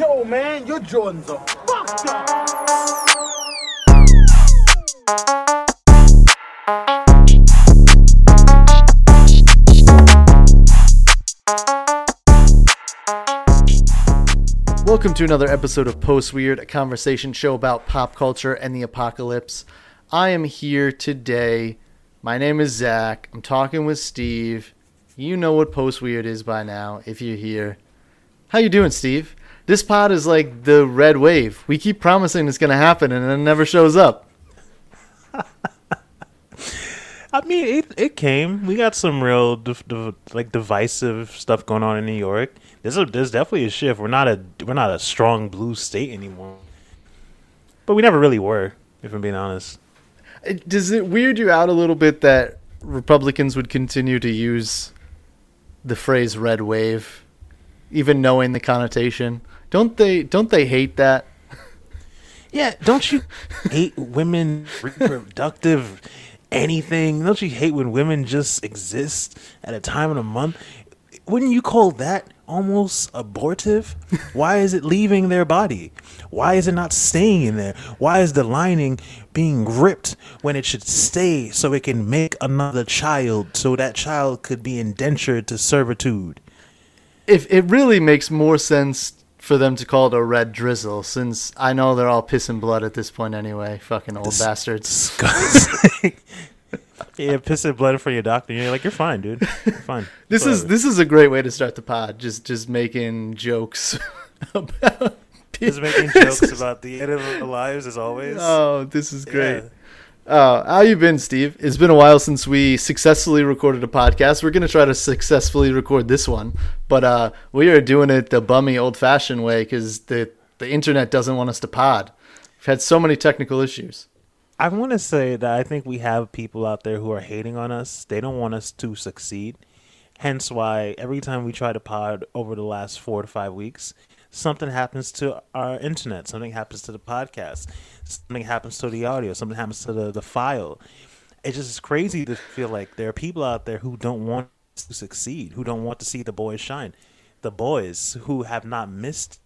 show, man. Your Jordans are fucked up. Welcome to another episode of Post Weird, a conversation show about pop culture and the apocalypse. I am here today. My name is Zach. I'm talking with Steve. You know what Post Weird is by now if you're here. How you doing, Steve? This pod is like the red wave. We keep promising it's going to happen and it never shows up. I mean, it it came. We got some real div- div- like divisive stuff going on in New York. There's a, there's definitely a shift. We're not a we're not a strong blue state anymore, but we never really were. If I'm being honest, It- Does it weird you out a little bit that Republicans would continue to use the phrase red wave even knowing the connotation? Don't they don't they hate that? yeah. Don't you hate women reproductive anything? Don't you hate when women just exist at a time of the month? Wouldn't you call that almost abortive? Why is it leaving their body? Why is it not staying in there? Why is the lining being ripped when it should stay so it can make another child so that child could be indentured to servitude? If it really makes more sense for them to call it a red drizzle since I know they're all pissing blood at this point anyway, fucking old bastards. Disgusting. yeah, pissing blood for your doctor. You're like, you're fine, dude. You're fine. This is this is a great way to start the pod. Just just making jokes about just making jokes about the end of our lives as always. Oh, this is great. Yeah. Oh, how you been, Steve? It's been a while since we successfully recorded a podcast. We're gonna try to successfully record this one, but uh, we are doing it the bummy, old-fashioned way because the the internet doesn't want us to pod. We've had so many technical issues. I want to say that I think we have people out there who are hating on us. They don't want us to succeed. Hence why every time we try to pod over the last four to five weeks, something happens to our internet, something happens to the podcast, something happens to the audio, something happens to the, the file. It just is crazy to feel like there are people out there who don't want to succeed, who don't want to see the boys shine. The boys who have not missed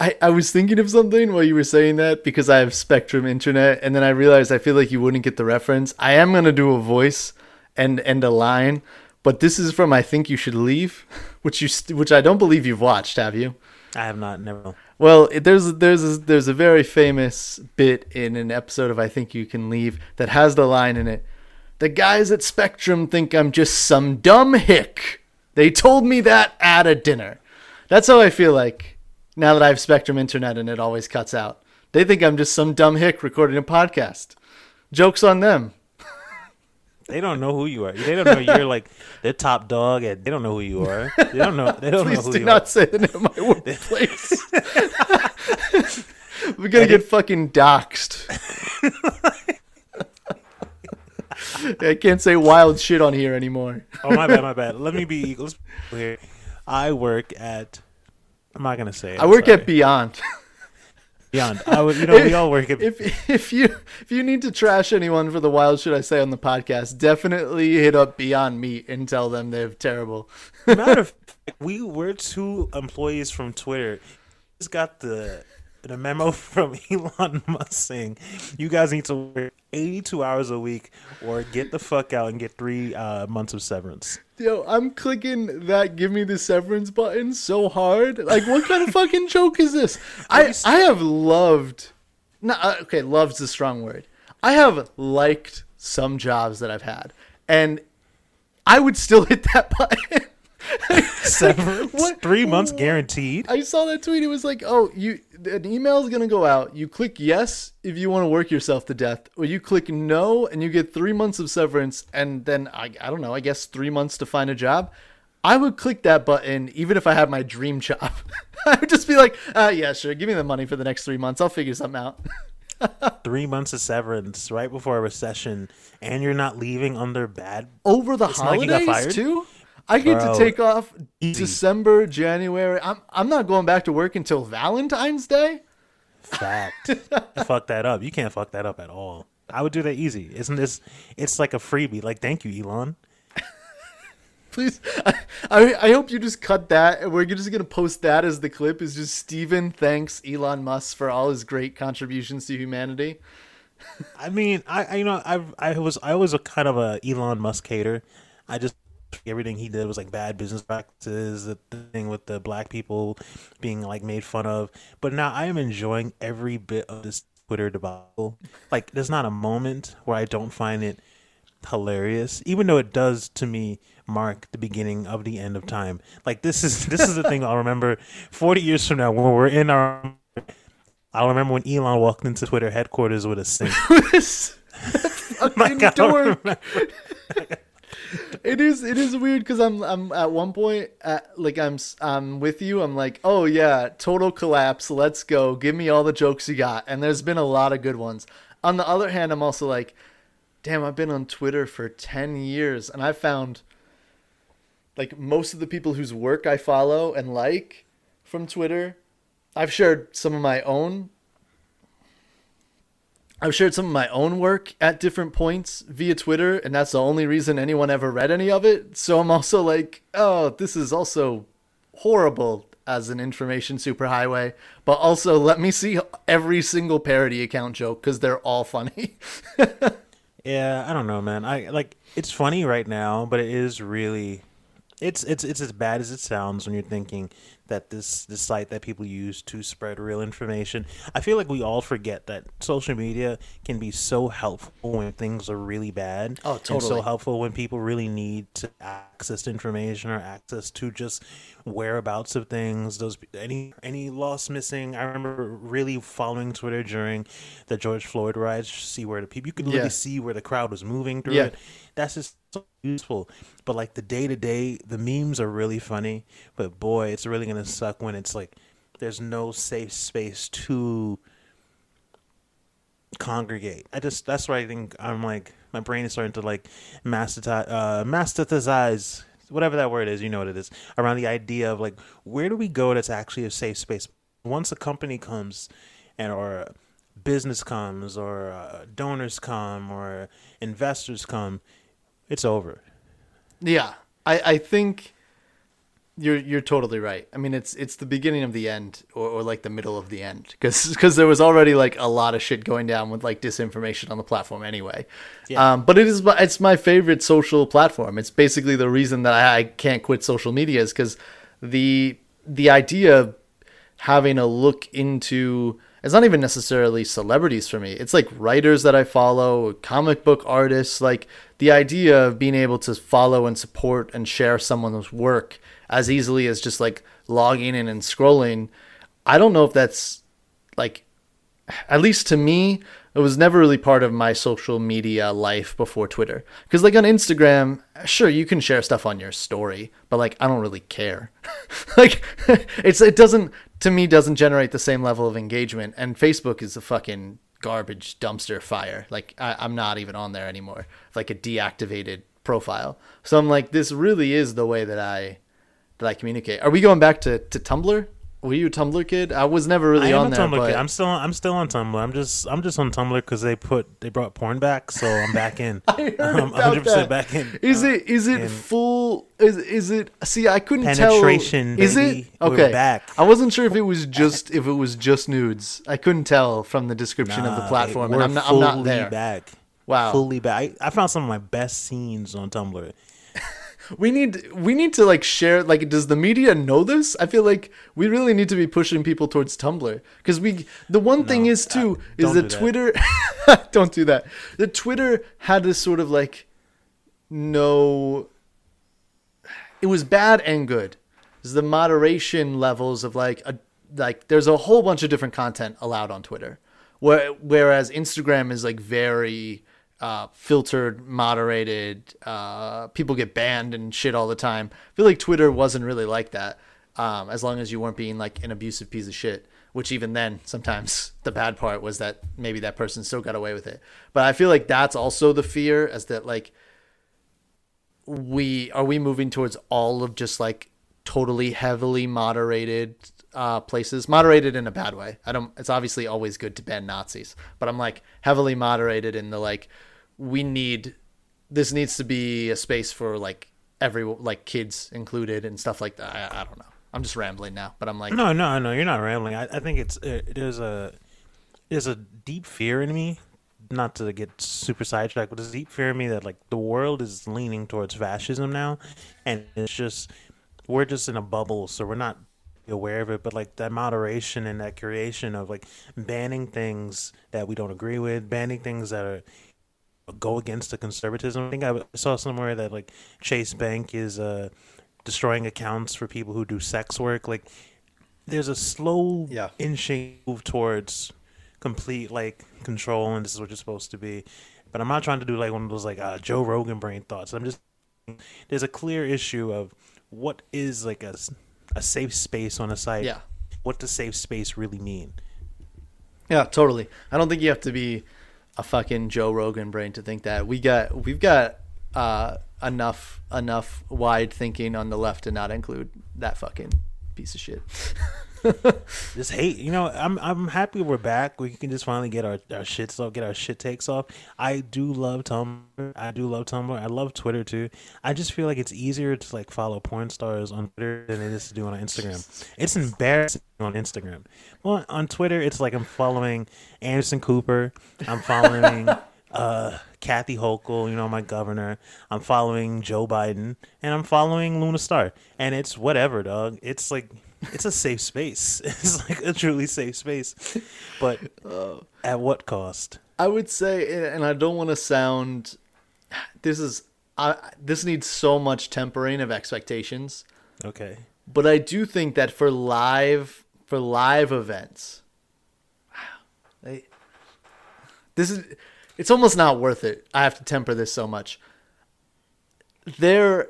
I, I was thinking of something while you were saying that because I have Spectrum Internet, and then I realized I feel like you wouldn't get the reference. I am gonna do a voice and and a line, but this is from I think you should leave, which you st- which I don't believe you've watched. Have you? I have not never Well, there's there's a, there's a very famous bit in an episode of I think you can leave that has the line in it. The guys at Spectrum think I'm just some dumb hick. They told me that at a dinner. That's how I feel like now that I have Spectrum Internet and it always cuts out. They think I'm just some dumb hick recording a podcast. Jokes on them. They don't know who you are. They don't know you're like the top dog, and they don't know who you are. They don't know. They don't know Please who do you not are. say the name of my workplace. We're gonna get fucking doxxed. I can't say wild shit on here anymore. Oh my bad, my bad. Let me be. Let's here. I work at. I'm not gonna say. It, I work sorry. at Beyond. Beyond. I would. You know, we all work at. If if you if you need to trash anyone for the wild should I say on the podcast, definitely hit up Beyond Meat and tell them they're terrible. matter of fact, we we're two employees from Twitter. Just got the the memo from Elon Musk saying you guys need to work 82 hours a week or get the fuck out and get three uh, months of severance. Yo, I'm clicking that give me the severance button so hard. Like, what kind of fucking joke is this? I I have loved, no, uh, okay, loved's a strong word. I have liked some jobs that I've had, and I would still hit that button. Severance, What- three months guaranteed. I saw that tweet. It was like, oh, you an email is gonna go out. You click yes if you want to work yourself to death, or you click no and you get three months of severance, and then I I don't know. I guess three months to find a job. I would click that button even if I had my dream job. I would just be like, uh, yeah, sure, give me the money for the next three months. I'll figure something out. three months of severance right before a recession, and you're not leaving under bad. Over the It's not like you got holidays fired? too. I get Bro, to take off easy. December, January. I'm I'm not going back to work until Valentine's Day. Fact. fuck that up. You can't fuck that up at all. I would do that easy. Isn't this? It's like a freebie. Like, thank you, Elon. Please, I, I, I hope you just cut that, and we're just gonna post that as the clip. Is just Steven thanks Elon Musk for all his great contributions to humanity. I mean, I, I you know I I was I was a kind of a Elon Musk hater. I just everything he did was like bad business practices. The thing with the black people being like made fun of. But now I am enjoying every bit of this Twitter debacle. Like, there's not a moment where I don't find it hilarious, even though it does to me mark the beginning of the end of time. Like this is this is the thing I'll remember 40 years from now when we're in our. I'll remember when Elon walked into Twitter headquarters with a sink. Like, I don't remember. It is it is weird because I'm I'm at one point at, like I'm I'm with you. I'm like, oh yeah, total collapse. Let's go. Give me all the jokes you got. And there's been a lot of good ones. On the other hand, I'm also like, damn, I've been on Twitter for ten years, and I found like most of the people whose work I follow and like from Twitter. I've shared some of my own I've shared some of my own work at different points via Twitter, and that's the only reason anyone ever read any of it. So I'm also like, oh, this is also horrible as an information superhighway. But also, let me see every single parody account joke because they're all funny. Yeah, I don't know, man. I like it's funny right now, but it is really it's it's it's as bad as it sounds when you're thinking that this this site that people use to spread real information. I feel like we all forget that social media can be so helpful when things are really bad. Oh, And so helpful when people really need to access information or access to just whereabouts of things. Those any any lost missing. I remember really following Twitter during the George Floyd riots, see where the people you could really Yeah. see where the crowd was moving through Yeah. it. That's just so useful. But like the day to day, the memes are really funny. But boy, it's really gonna suck when it's like there's no safe space to congregate. I just that's why I think I'm like my brain is starting to like mastertize, uh, mastertize whatever that word is. You know what it is around the idea of like where do we go that's actually a safe space. Once a company comes and or business comes or uh, donors come or investors come, it's over. Yeah, I, I think you're you're totally right. I mean, it's it's the beginning of the end, or, or like the middle of the end, because there was already like a lot of shit going down with like disinformation on the platform anyway. Yeah. Um, but it is my- it's my favorite social platform. It's basically the reason that I, I can't quit social media is because the the idea of having a look into it's not even necessarily celebrities for me. It's like writers that I follow, comic book artists, like the idea of being able to follow and support and share someone's work as easily as just like logging in and scrolling. I don't know if that's like at least to me, it was never really part of my social media life before Twitter. Because like on Instagram, sure you can share stuff on your story, but like I don't really care. like it's it doesn't to me doesn't generate the same level of engagement. And Facebook is a fucking garbage dumpster fire. Like I, I'm not even on there anymore. Like a deactivated profile. So I'm like, this really is the way that I that I communicate. Are we going back to to Tumblr? Were you a Tumblr kid? I was never really I am on a there. Tumblr but... kid. I'm still I'm still on Tumblr. I'm just I'm just on Tumblr because they put they brought porn back, so I'm back in. I heard I'm about 100% back in. Is it is it and- full? Is is it? See, I couldn't Penetration, tell. Is baby. it We're okay? back. I wasn't sure if it was just if it was just nudes. I couldn't tell from the description of the Nah, platform, we're and I'm not. I'm not fully there. Back. Wow. fully back. I, I found some of my best scenes on Tumblr. We need we need to like share. Like, does the media know this? I feel like we really need to be pushing people towards Tumblr because we. The one thing is uh, too is that do that. Twitter. don't do that. The Twitter had this sort of like no. It was bad and good. Is the moderation levels of like a like there's a whole bunch of different content allowed on Twitter, where whereas Instagram is like very uh, filtered, moderated. Uh, people get banned and shit all the time. I feel like Twitter wasn't really like that. Um, as long as you weren't being like an abusive piece of shit, which even then sometimes the bad part was that maybe that person still got away with it. But I feel like that's also the fear as that like we are we moving towards all of just like totally heavily moderated uh, places moderated in a bad way i don't it's obviously always good to ban nazis but i'm like heavily moderated in the like we need this needs to be a space for like every like kids included and stuff like that. I, I don't know. I'm just rambling now, but I'm like, No, no, no. You're not rambling. I, I think it's uh, there's a there's a deep fear in me. Not to get super sidetracked, but there's a deep fear in me that like the world is leaning towards fascism now, and it's just we're just in a bubble, so we're not aware of it. But like that moderation and that creation of like banning things that we don't agree with, banning things that are go against the conservatism. I think I saw somewhere that like Chase Bank is uh, destroying accounts for people who do sex work. Like there's a slow Yeah. inching move towards complete like control, and this is what you're supposed to be. But I'm not trying to do like one of those like uh, Joe Rogan brain thoughts. I'm just there's a clear issue of what is like a safe space on a site. yeah, What does safe space really mean? yeah, totally. I don't think you have to be a fucking Joe Rogan brain to think that. We got we've got uh, enough enough wide thinking on the left to not include that fucking piece of shit. Just hate, you know. I'm I'm happy we're back. We can just finally get our our shits off, get our shit takes off. I do love Tumblr. I do love Tumblr. I love Twitter too. I just feel like it's easier to like follow porn stars on Twitter than it is to do on Instagram. It's embarrassing on Instagram. Well, on Twitter, it's like I'm following Anderson Cooper. I'm following. uh Kathy Hochul, you know, my governor. I'm following Joe Biden and I'm following Luna Star. And it's whatever, dog. It's like it's a safe space. It's like a truly safe space. But uh, at what cost? I would say, and I don't want to sound. This is I. This needs so much tempering of expectations, Okay. but I do think that for live for live events, they, this is it's almost not worth it. I have to temper this so much. There,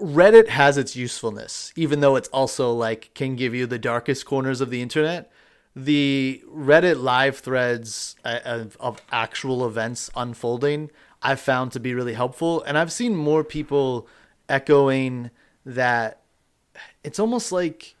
Reddit has its usefulness, even though it's also like can give you the darkest corners of the internet. The Reddit live threads uh, of, of actual events unfolding, I've found to be really helpful, and I've seen more people echoing that. It's almost like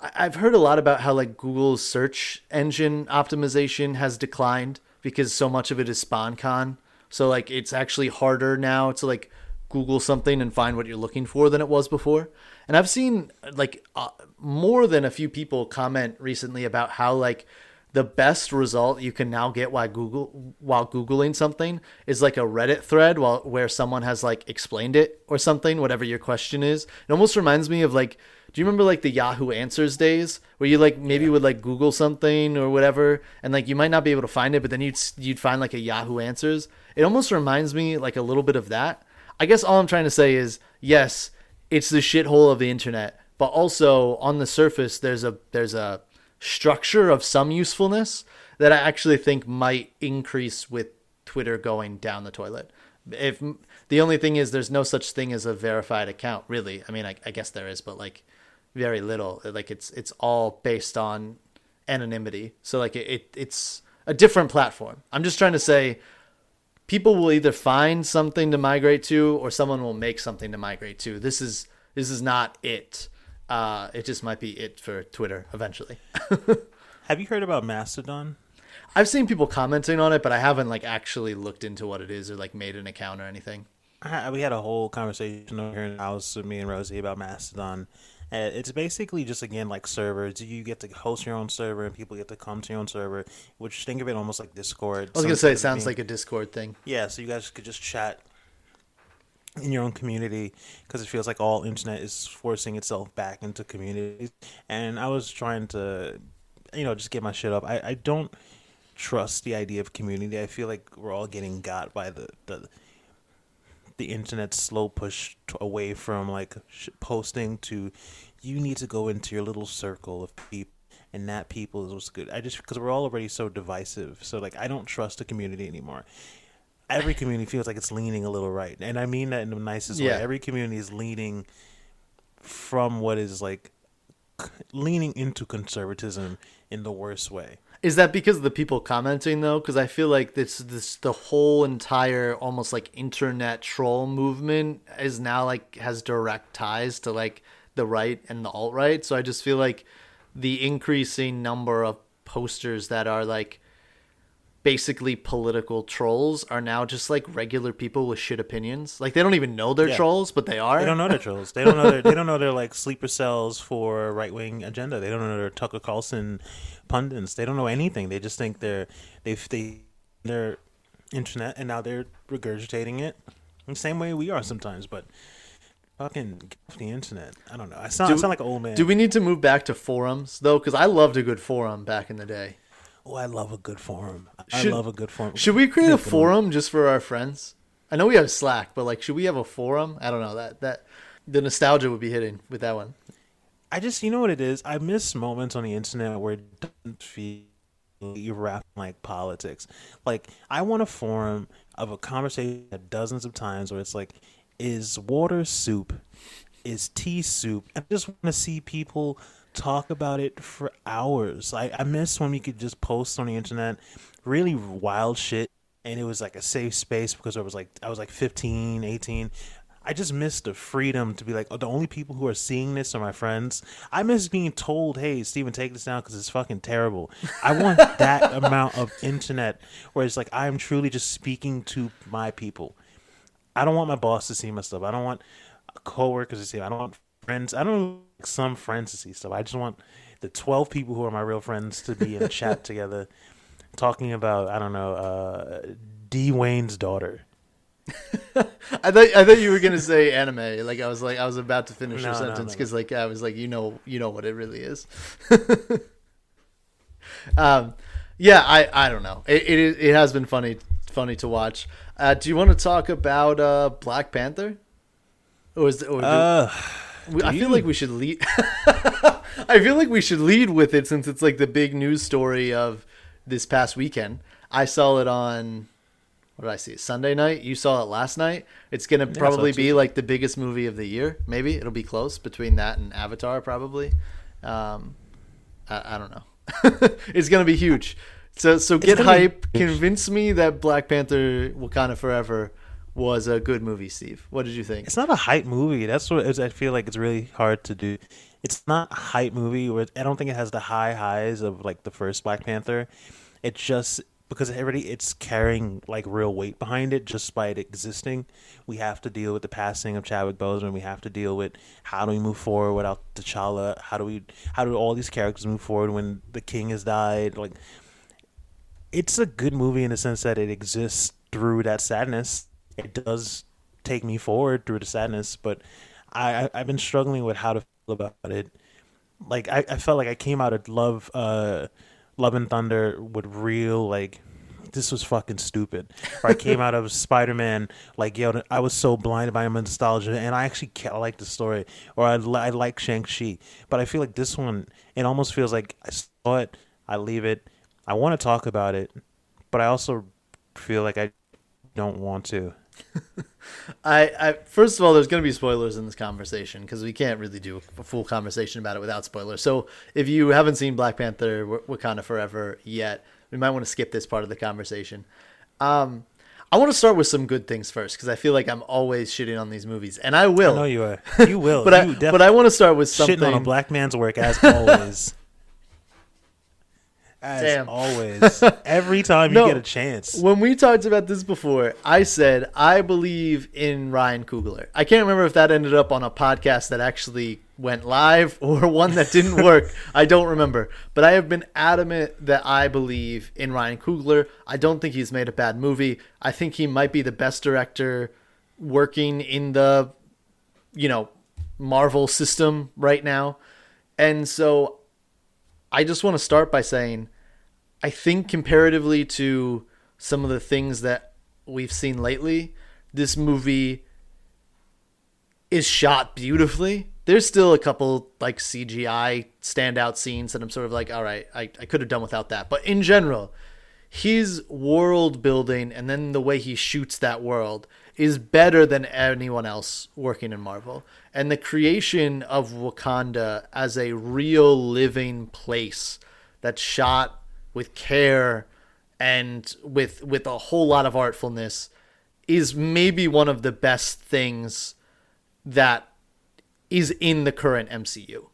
I've heard a lot about how like Google's search engine optimization has declined because so much of it is SpawnCon. So like it's actually harder now to like Google something and find what you're looking for than it was before. And I've seen like uh, more than a few people comment recently about how like the best result you can now get while Google while googling something is like a Reddit thread while where someone has like explained it or something, whatever your question is. It almost reminds me of like do you remember like the Yahoo Answers days where you like maybe would like Google something or whatever and like you might not be able to find it but then you'd you'd find like a Yahoo Answers. It almost reminds me like a little bit of that. I guess all I'm trying to say is yes, it's the shithole of the internet, but also on the surface there's a there's a structure of some usefulness that I actually think might increase with Twitter going down the toilet. If the only thing is there's no such thing as a verified account, really. I mean, I, I guess there is, but like very little. Like it's it's all based on anonymity. So like it, it it's a different platform. I'm just trying to say people will either find something to migrate to or someone will make something to migrate to. This is this is not it. Uh, it just might be it for Twitter eventually. Have you heard about Mastodon? I've seen people commenting on it, but I haven't like actually looked into what it is or like made an account or anything. I we had a whole conversation over here in the house with me and Rosie about Mastodon. Uh, it's basically just again like servers. You get to host your own server, and people get to come to your own server. Which think of it almost like Discord. I was gonna say it sounds like a Discord thing. yeah. So you guys could just chat in your own community because it feels like all internet is forcing itself back into communities. And I was trying to, you know, just get my shit up. I, I don't trust the idea of community. I feel like we're all getting got by the the the internet's slow push t- away from like sh- posting to you need to go into your little circle of people and that people is what's good. I just because we're all already so divisive so like i don't trust the community anymore. Every community feels like it's leaning a little right and i mean that in the nicest Yeah. way every community is leaning from what is like leaning into conservatism in the worst way Is that because of the people commenting though? Because I feel like this this the whole entire almost like internet troll movement is now like has direct ties to like the right and the alt right. So I just feel like the increasing number of posters that are like basically political trolls are now just like regular people with shit opinions. Like they don't even know they're Yeah. trolls, but they are. They don't know they're trolls. They don't know they're, they don't know they're like sleeper cells for right wing agenda. They don't know they're Tucker Carlson pundits. They don't know anything. They just think they're they they they're internet and now they're regurgitating it the same way we are sometimes. But fucking get off the internet. I don't know. I sound, I sound like an old man. Do we need to move back to forums though? Because I loved a good forum back in the day. Oh, I love a good forum. Should- I love a good forum. Should we create a forum just for our friends? I know we have Slack, but like, should we have a forum? I don't know that that the nostalgia would be hitting with that one. I just, you know what it is? I miss moments on the internet where it doesn't feel you're rapping like politics. Like, I want a forum of a conversation at dozens of times where it's like, is water soup? Is tea soup? I just want to see people talk about it for hours. I, I miss when we could just post on the internet really wild shit and it was like a safe space because I was like I was like 15, 18. I just miss the freedom to be like, oh, the only people who are seeing this are my friends. I miss being told, hey, Steven, take this down because it's fucking terrible. I want that amount of internet where it's like I'm truly just speaking to my people. I don't want my boss to see my stuff. I don't want coworkers to see. I don't want friends. I don't some friends to see stuff. I just want the 12 people who are my real friends to be in a chat together talking about, I don't know, uh, D. Wayne's daughter. I thought I thought you were gonna say anime. Like I was like I was about to finish your No, no, sentence no. because like I was like you know you know what it really is. um, yeah, I I don't know. It it, is- it has been funny funny to watch. Uh, do you want to talk about uh, Black Panther? Or is or do- Uh, we- I feel like we should lead. I feel like we should lead with it since it's like the big news story of this past weekend. I saw it on what did I see? Sunday night. You saw it last night. It's gonna saw probably be like the biggest movie of the year. Maybe it'll be close between that and Avatar. Probably. Um, I, I don't know. it's gonna be huge. So so get hype. Convince me that Black Panther: Wakanda Forever was a good movie. Steve, what did you think? it's not a hype movie. That's what I feel like it's really hard to do. It's not a hype movie. Where I don't think it has the high highs of like the first Black Panther. It just because it already it's carrying like real weight behind it just by it existing. We have to deal with the passing of Chadwick Boseman. We have to deal with how do we move forward without T'Challa? How do we how do all these characters move forward when the king has died? Like it's a good movie in the sense that it exists through that sadness. It does take me forward through the sadness, but I, I I've been struggling with how to feel about it. Like I, I felt like I came out of Love uh Love and Thunder with real like this was fucking stupid. Or I came out of Spider Man like yo, I was so blinded by my nostalgia, and I actually I like the story. Or I, I like Shang Chi, but I feel like this one it almost feels like I saw it, I leave it, I want to talk about it, but I also feel like I don't want to. I, I first of all, there's going to be spoilers in this conversation because we can't really do a full conversation about it without spoilers. So if you haven't seen Black Panther: Wakanda Forever yet, we might want to skip this part of the conversation. Um, I want to start with some good things first because I feel like I'm always shitting on these movies, and I will. I know you are. You will. but you I but I want to start with something. shitting on a black man's work as always. as Damn. always. Every time you No. get a chance. When we talked about this before, I said I believe in Ryan Coogler. I can't remember if that ended up on a podcast that actually went live or one that didn't work. I don't remember. But I have been adamant that I believe in Ryan Coogler. I don't think he's made a bad movie. I think he might be the best director working in the you know Marvel system right now. And so I just want to start by saying I think comparatively to some of the things that we've seen lately, this movie is shot beautifully. There's still a couple like CGI standout scenes that I'm sort of like, all right, I, I could have done without that. But in general, his world building and then the way he shoots that world is better than anyone else working in Marvel. And the creation of Wakanda as a real living place that's shot with care and with with a whole lot of artfulness is maybe one of the best things that is in the current MCU.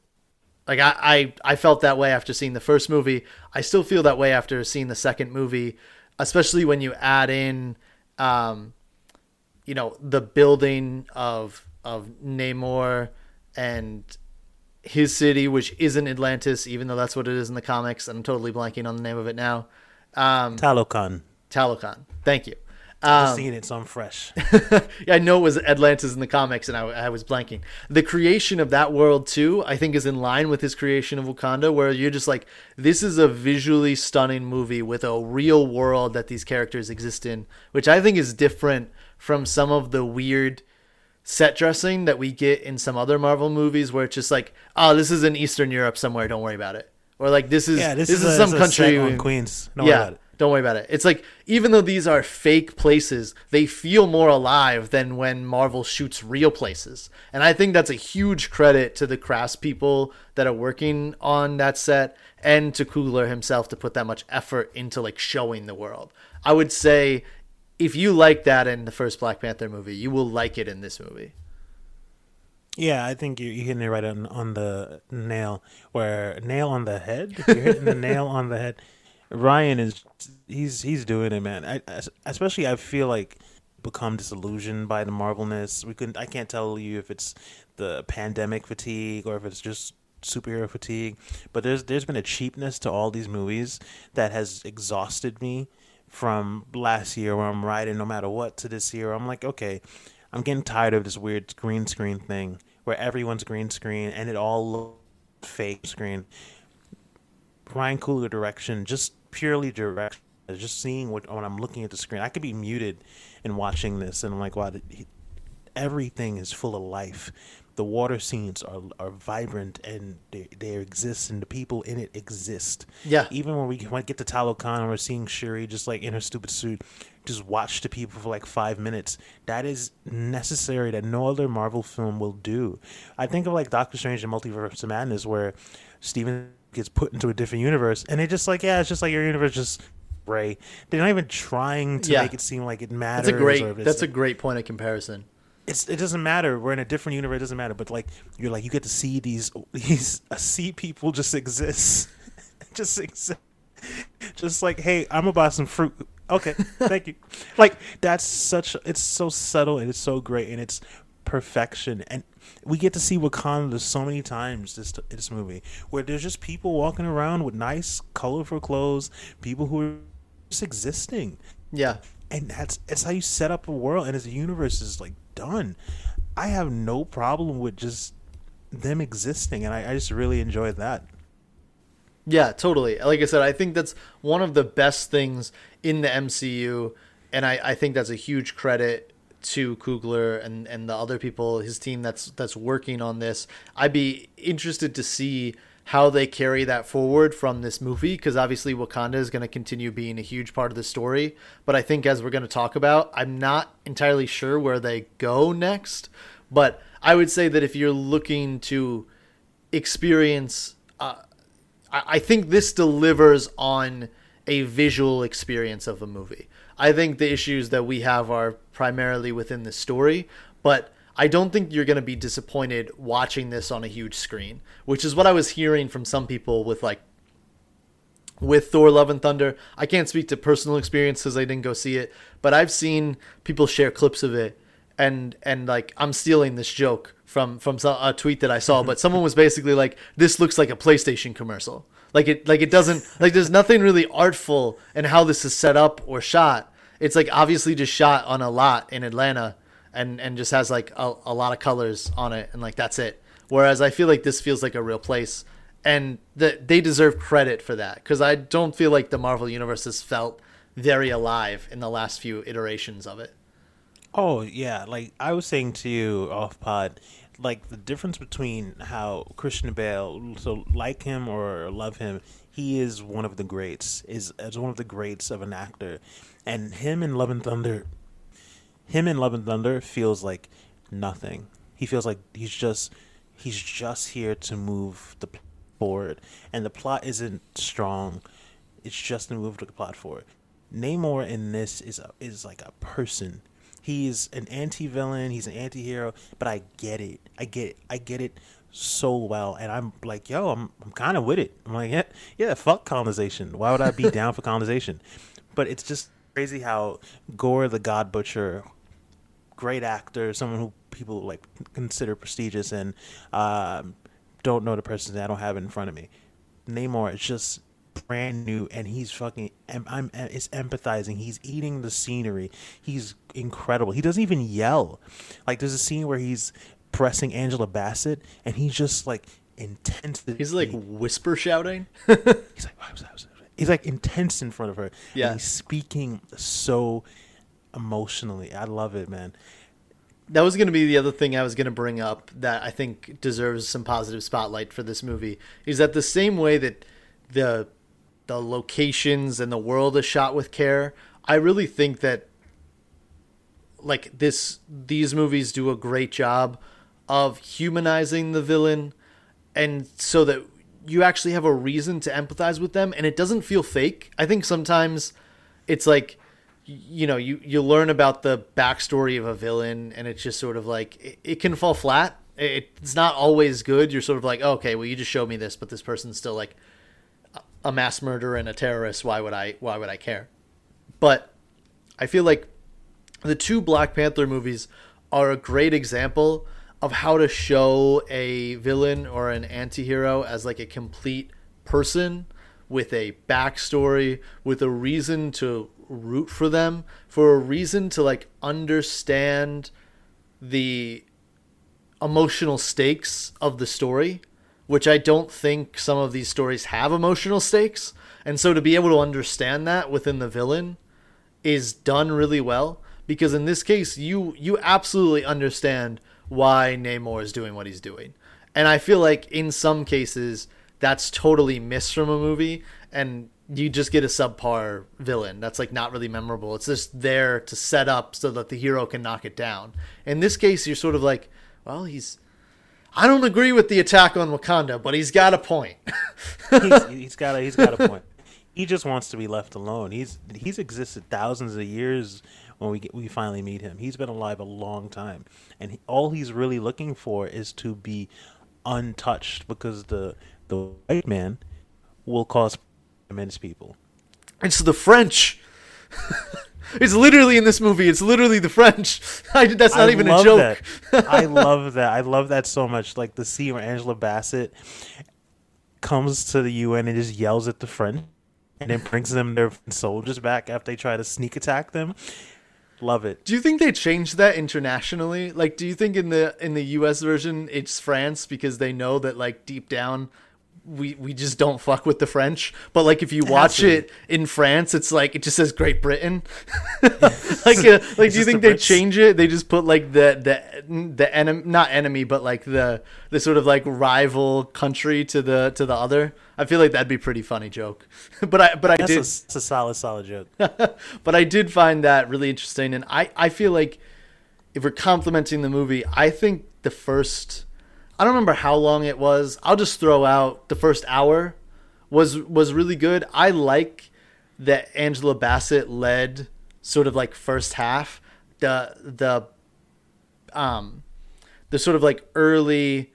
Like I, I, I felt that way after seeing the first movie. I still feel that way after seeing the second movie. especially when you add in, um, you know, the building of of Namor and his city, which isn't Atlantis, even though that's what it is in the comics. I'm totally blanking on the name of it now. Um, Talokan. Talokan. Thank you. I've seen it, so I'm fresh. yeah, I know it was Atlantis in the comics, and I, I was blanking. The creation of that world too, I think, is in line with his creation of Wakanda, where you're just like, this is a visually stunning movie with a real world that these characters exist in, which I think is different from some of the weird set dressing that we get in some other Marvel movies, where it's just like, oh, this is in Eastern Europe somewhere, don't worry about it, or like this is Yeah, this, this, is, is, some a country in- Queens. Don't worry yeah, about it. don't worry about it. It's like even though these are fake places, they feel more alive than when Marvel shoots real places. And I think that's a huge credit to the craftspeople that are working on that set and to Coogler himself to put that much effort into like showing the world. I would say if you like that in the first Black Panther movie, you will like it in this movie. Yeah, I think you're, you're hitting it right on, on the nail. Where nail on the head, you're hitting the nail on the head. Ryan is he's he's doing it, man. I, I- especially I feel like become disillusioned by the Marvelness. We couldn't. I can't tell you if it's the pandemic fatigue or if it's just superhero fatigue. But there's there's been a cheapness to all these movies that has exhausted me from last year where I'm riding no matter what to this year. I'm like, okay, I'm getting tired of this weird green screen thing where everyone's green screen and it all looks fake screen. Ryan Coogler direction, just purely direction, just seeing what when I'm looking at the screen, I could be muted and watching this, and I'm like, wow, everything is full of life. The water scenes are are vibrant and they, they exist, and the people in it exist. Yeah. Even when we when we get to Talokan and we're seeing Shuri just like in her stupid suit, just watch the people for like five minutes. That is necessary that no other Marvel film will do. I think of like Doctor Strange and Multiverse of Madness, where Steven gets put into a different universe, and they're just like, yeah, it's just like your universe just gray. They're not even trying to Yeah. make it seem like it matters. That's a great that's a great point of comparison. It's it doesn't matter. We're in a different universe. It doesn't matter. But like you're like you get to see these these uh, sea people just exist, just exist. Just like hey, I'm gonna buy some fruit. Okay, thank you. Like that's such. It's so subtle and it's so great and it's perfection. And we get to see Wakanda so many times this this movie where there's just people walking around with nice, colorful clothes. People who are just existing Yeah. and that's it's how you set up a world and as a universe is like done i have no problem with just them existing and i, I just really enjoyed that Yeah, totally. Like I said, I think that's one of the best things in the MCU, and I, I think that's a huge credit to Coogler and, and the other people, his team that's that's working on this. I'd be interested to see how they carry that forward from this movie because obviously Wakanda is going to continue being a huge part of the story. But I think as we're going to talk about, I'm not entirely sure where they go next. But I would say that if you're looking to experience uh, I I think this delivers on a visual experience of a movie. I think the issues that we have are primarily within the story, but I don't think you're going to be disappointed watching this on a huge screen, which is what I was hearing from some people with like with Thor Love and Thunder. I can't speak to personal experience cuz I didn't go see it, but I've seen people share clips of it and and like I'm stealing this joke from from a tweet that I saw, but someone was basically like this looks like a PlayStation commercial. Like it like it doesn't like there's nothing really artful in how this is set up or shot. It's like obviously just shot on a lot in Atlanta and and just has like a, a lot of colors on it and like that's it. Whereas I feel like this feels like a real place and that they deserve credit for that because I don't feel like the Marvel universe has felt very alive in the last few iterations of it. oh yeah like i was saying to you off pod like the difference between how christian bale so like him or love him he is one of the greats is as one of the greats of an actor and him in love and thunder him in Love and Thunder feels like nothing. He feels like he's just he's just here to move the board, and the plot isn't strong. It's just to move to the plot forward. Namor in this is a, is like a person. He's an anti-villain. He's an anti-hero, but I get it. I get it. I get it so well, and I'm like, yo, I'm I'm kind of with it. I'm like, yeah, yeah, fuck colonization. Why would I be down for colonization? but it's just crazy how Gore the God Butcher, great actor, someone who people like consider prestigious and um, don't know the person. I don't have it in front of me. Namor is just brand new and he's fucking I'm, I'm it's empathizing he's eating the scenery he's incredible he doesn't even yell like there's a scene where he's pressing angela bassett and he's just like intense He's like whisper shouting. he's like he's like intense in front of her Yeah. and he's speaking so emotionally i love it man that was going to be the other thing I was going to bring up that I think deserves some positive spotlight for this movie is that the same way that the the locations and the world is shot with care, I really think that like this these movies do a great job of humanizing the villain and so that you actually have a reason to empathize with them and it doesn't feel fake. I think sometimes it's like you know, you you learn about the backstory of a villain and it's just sort of like it, it can fall flat. It, it's not always good. You're sort of like, okay, well you just showed me this, but this person's still like a mass murderer and a terrorist. Why would I why would I care? But I feel like the two Black Panther movies are a great example of how to show a villain or an anti-hero as like a complete person with a backstory with a reason to root for them for a reason to like understand the emotional stakes of the story which I don't think some of these stories have emotional stakes and so to be able to understand that within the villain is done really well because in this case you you absolutely understand why Namor is doing what he's doing. And I feel like in some cases that's totally missed from a movie and you just get a subpar villain that's like not really memorable. It's just there to set up so that the hero can knock it down. In this case you're sort of like, well, he's I don't agree with the attack on Wakanda, but he's got a point. he's, he's got a, he's got a point. He just wants to be left alone. He's he's existed thousands of years when we get, we finally meet him. He's been alive a long time, and he, all he's really looking for is to be untouched because the the white man will cause immense people. It's the French. it's literally in this movie. It's literally the French. I, that's not I even a love joke. That. I love that. I love that so much. Like the scene where Angela Bassett comes to the UN and just yells at the French, and then brings them their soldiers back after they try to sneak attack them. Love it. Do you think they changed that internationally? Like, do you think in the in the U.S. version it's France because they know that like deep down we we just don't fuck with the French? But like if you watch it in France, it's like it just says Great Britain. like, uh, like do you think the they Brits. change it? They just put like the the the enemy, not enemy, but like the the sort of like rival country to the to the other. I feel like that'd be a pretty funny joke. but I but I That's did a, that's a solid, solid joke. but I did find that really interesting, and I I feel like if we're complimenting the movie, I think the first I don't remember how long it was. I'll just throw out the first hour was was really good. I like that Angela Bassett led sort of like first half. The the um the sort of like early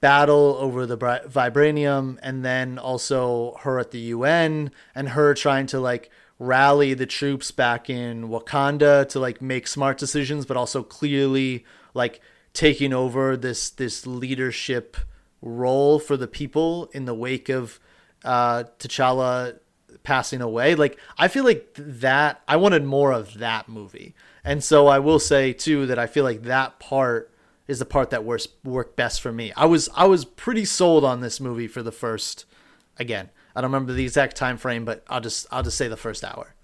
battle over the vibranium and then also her at the UN and her trying to like rally the troops back in Wakanda to like make smart decisions but also clearly like taking over this this leadership role for the people in the wake of uh T'Challa passing away like I feel like that I wanted more of that movie and so I will say too that I feel like that part is the part that works worked best for me. I was I was pretty sold on this movie for the first again. I don't remember the exact time frame, but I'll just I'll just say the first hour.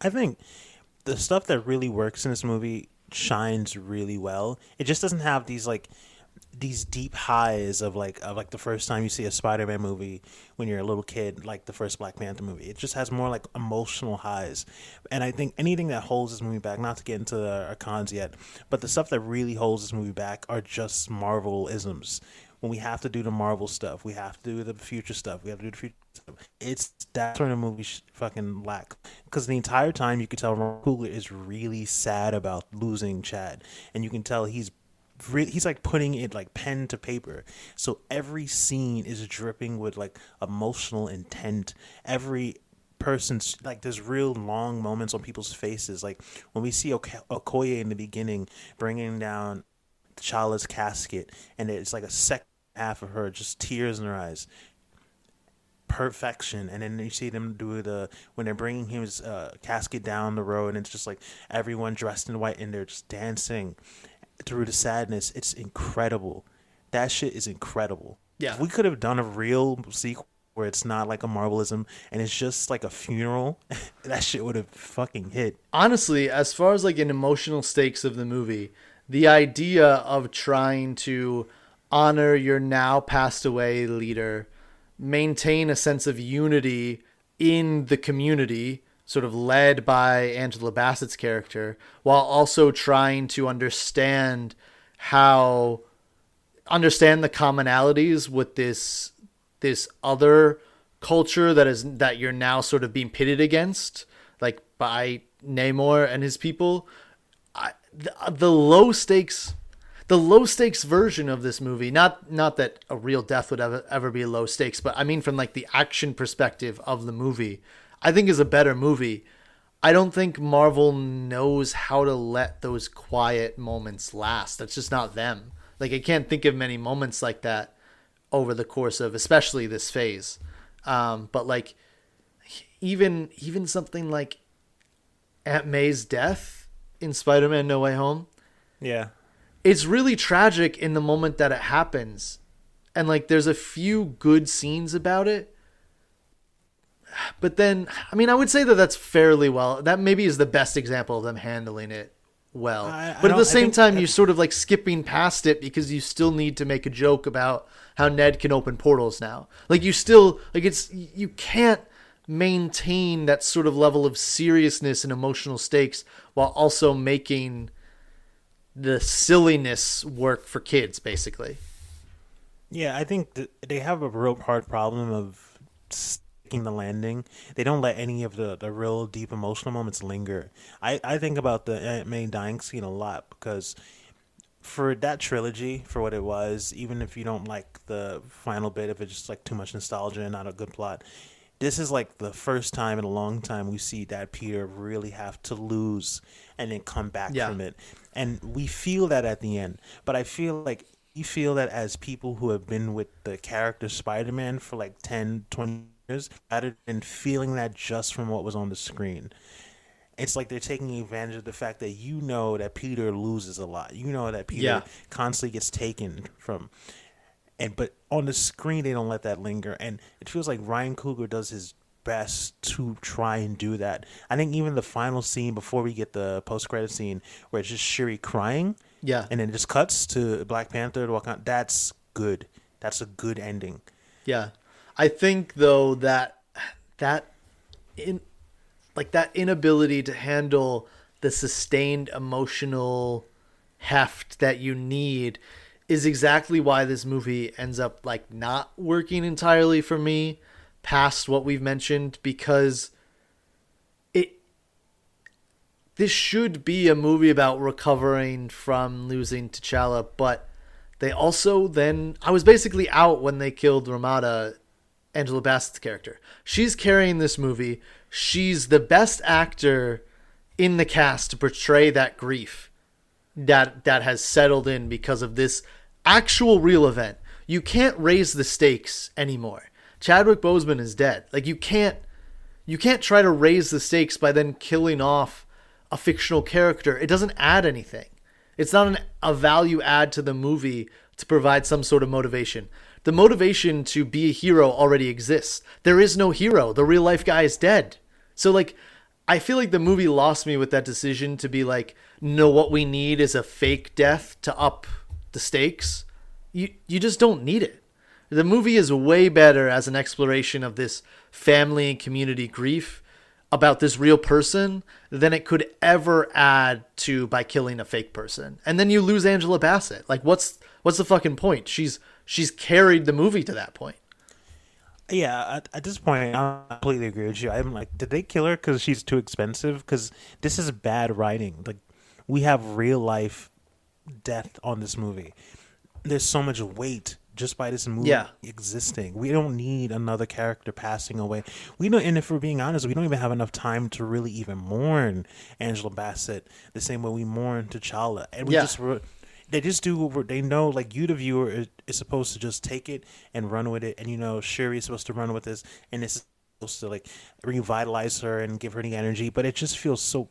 I think the stuff that really works in this movie shines really well. It just doesn't have these like these deep highs of like of like the first time you see a Spider-Man movie when you're a little kid, like the first Black Panther movie. It just has more like emotional highs. And I think anything that holds this movie back, not to get into our uh, cons yet, but the stuff that really holds this movie back are just Marvel isms. When we have to do the Marvel stuff, we have to do the future stuff. We have to do the future. It's that's where the movie fucking lack. Because the entire time you can tell Ron Coogler is really sad about losing Chad, and you can tell he's he's like putting it like pen to paper. So every scene is dripping with like emotional intent. Every person's like there's real long moments on people's faces. Like when we see Ok- Okoye in the beginning bringing down T'Challa's casket, and it's like a second half of her just tears in her eyes. Perfection, and then you see them do the when they're bringing his uh, casket down the road, and it's just like everyone dressed in white and they're just dancing through the sadness. It's incredible. That shit is incredible. Yeah. If we could have done a real sequel where it's not like a Marvelism and it's just like a funeral, that shit would have fucking hit. honestly, as far as like an emotional stakes of the movie, the idea of trying to honor your now passed away leader, maintain a sense of unity in the community, sort of led by Angela Bassett's character, while also trying to understand how understand the commonalities with this this other culture that is that you're now sort of being pitted against like by Namor and his people. I, the, the low stakes the low stakes version of this movie not not that a real death would ever ever be low stakes but I mean from like the action perspective of the movie I think is a better movie I don't think Marvel knows how to let those quiet moments last that's just not them like I can't think of many moments like that over the course of especially this phase. Um, but like even even something like Aunt May's death in Spider-Man No Way Home, Yeah. It's really tragic in the moment that it happens. And like there's a few good scenes about it. But then I mean I would say that that's fairly well that maybe is the best example of them handling it well. I- I but at the same time you're sort of like skipping past it because you still need to make a joke about how Ned can open portals now. Like you still like it's you can't maintain that sort of level of seriousness and emotional stakes while also making the silliness work for kids basically. Yeah, I think th- they have a real hard problem of sticking the landing. They don't let any of the, the real deep emotional moments linger. I, I think about the May dying scene a lot because for that trilogy, for what it was, even if you don't like the final bit, if it's just like too much nostalgia and not a good plot, this is like the first time in a long time we see that Peter really have to lose and then come back Yeah. from it. And we feel that at the end. But I feel like you feel that as people who have been with the character Spider-Man for like 10, 20 years, rather than feeling that just from what was on the screen. It's like they're taking advantage of the fact that you know that Peter loses a lot. You know that Peter Yeah. constantly gets taken from and but on the screen they don't let that linger and it feels like Ryan Coogler does his best to try and do that. I think even the final scene before we get the post credit scene where it's just Shuri crying Yeah. and then it just cuts to Black Panther to walk on that's good. That's a good ending. Yeah. I think though that that in like that inability to handle the sustained emotional heft that you need is exactly why this movie ends up like not working entirely for me past what we've mentioned because it this should be a movie about recovering from losing T'Challa, but they also then I was basically out when they killed Ramonda, Angela Bassett's character. She's carrying this movie. She's the best actor in the cast to portray that grief that that has settled in because of this actual real event. You can't raise the stakes anymore. Chadwick Boseman is dead. Like you can't you can't try to raise the stakes by then killing off a fictional character. It doesn't add anything. It's not an, a value add to the movie to provide some sort of motivation. The motivation to be a hero already exists. There is no hero. The real life guy is dead. So like I feel like the movie lost me with that decision to be like, no, what we need is a fake death to up the stakes. You you just don't need it. The movie is way better as an exploration of this family and community grief about this real person than it could ever add to by killing a fake person. And then you lose Angela Bassett. Like what's what's the fucking point? She's she's carried the movie to that point. Yeah, at, at this point, I completely agree with you. I'm like, did they kill her because she's too expensive? Because this is bad writing. Like, we have real life death on this movie. There's so much weight just by this movie Yeah. existing. We don't need another character passing away. We don't, and if we're being honest, we don't even have enough time to really even mourn Angela Bassett the same way we mourn T'Challa. And we Yeah. just re- they just do what they know. Like you, the viewer, is, is supposed to just take it and run with it. And you know, Shuri is supposed to run with this, and it's supposed to like revitalize her and give her the energy. But it just feels so.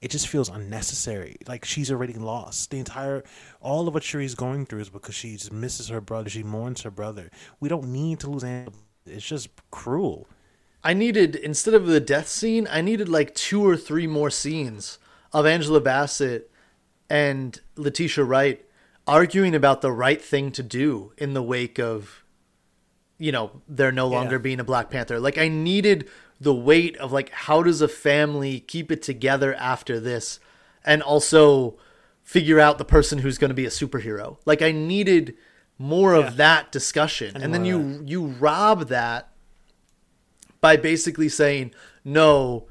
It just feels unnecessary. Like she's already lost. The entire, all of what Shuri's going through is because she just misses her brother. She mourns her brother. We don't need to lose. Angela. It's just cruel. I needed instead of the death scene, I needed like two or three more scenes of Angela Bassett and Letitia Wright arguing about the right thing to do in the wake of you know, there no longer Yeah. being a Black Panther. Like I needed the weight of like how does a family keep it together after this and also figure out the person who's going to be a superhero. Like I needed more Yeah. of that discussion. And then you you rob that by basically saying, no,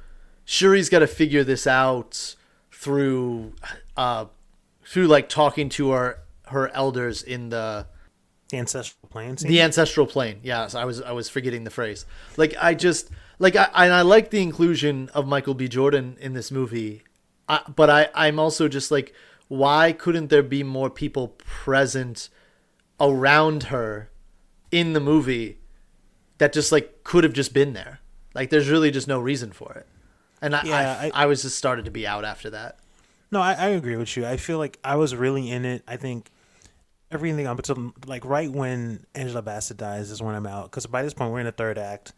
Shuri's got to figure this out through, uh, through like talking to her her elders in the The ancestral plane. the ancestral plane. Yes, I was I was forgetting the phrase. Like I just like I and I like the inclusion of Michael B. Jordan in this movie, I, but I I'm also just like, why couldn't there be more people present around her in the movie that just like could have just been there? Like there's really just no reason for it, and I Yeah, I, I- I was just started to be out after that. No, I, I agree with you. I feel like I was really in it. I think everything up until like right when Angela Bassett dies is when I'm out because by this point we're in the third act.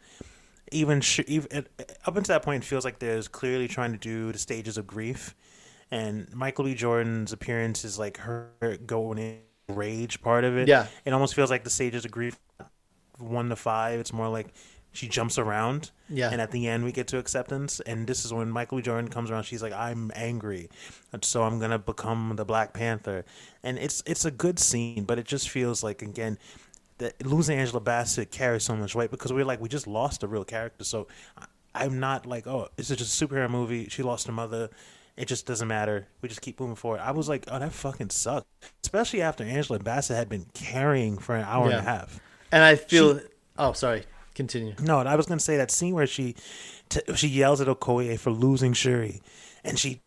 Even, sh- even up until that point, it feels like there's clearly trying to do the stages of grief, and Michael B. Jordan's appearance is like her going in rage part of it. Yeah. it almost feels like the stages of grief one to five. It's more like she jumps around. Yeah. And at the end, we get to acceptance. And this is when Michael B. Jordan comes around. She's like, I'm angry. So I'm going to become the Black Panther. And it's it's a good scene, but it just feels like, again, that losing Angela Bassett carries so much weight because we're like, we just lost a real character. So I- I'm not like, oh, this is just a superhero movie. She lost her mother. It just doesn't matter. We just keep moving forward. I was like, oh, that fucking sucked. Especially after Angela Bassett had been carrying for an hour Yeah. and a half. And I feel. oh, sorry. Continue. No, I was gonna say that scene where she t- she yells at Okoye for losing Shuri, and she,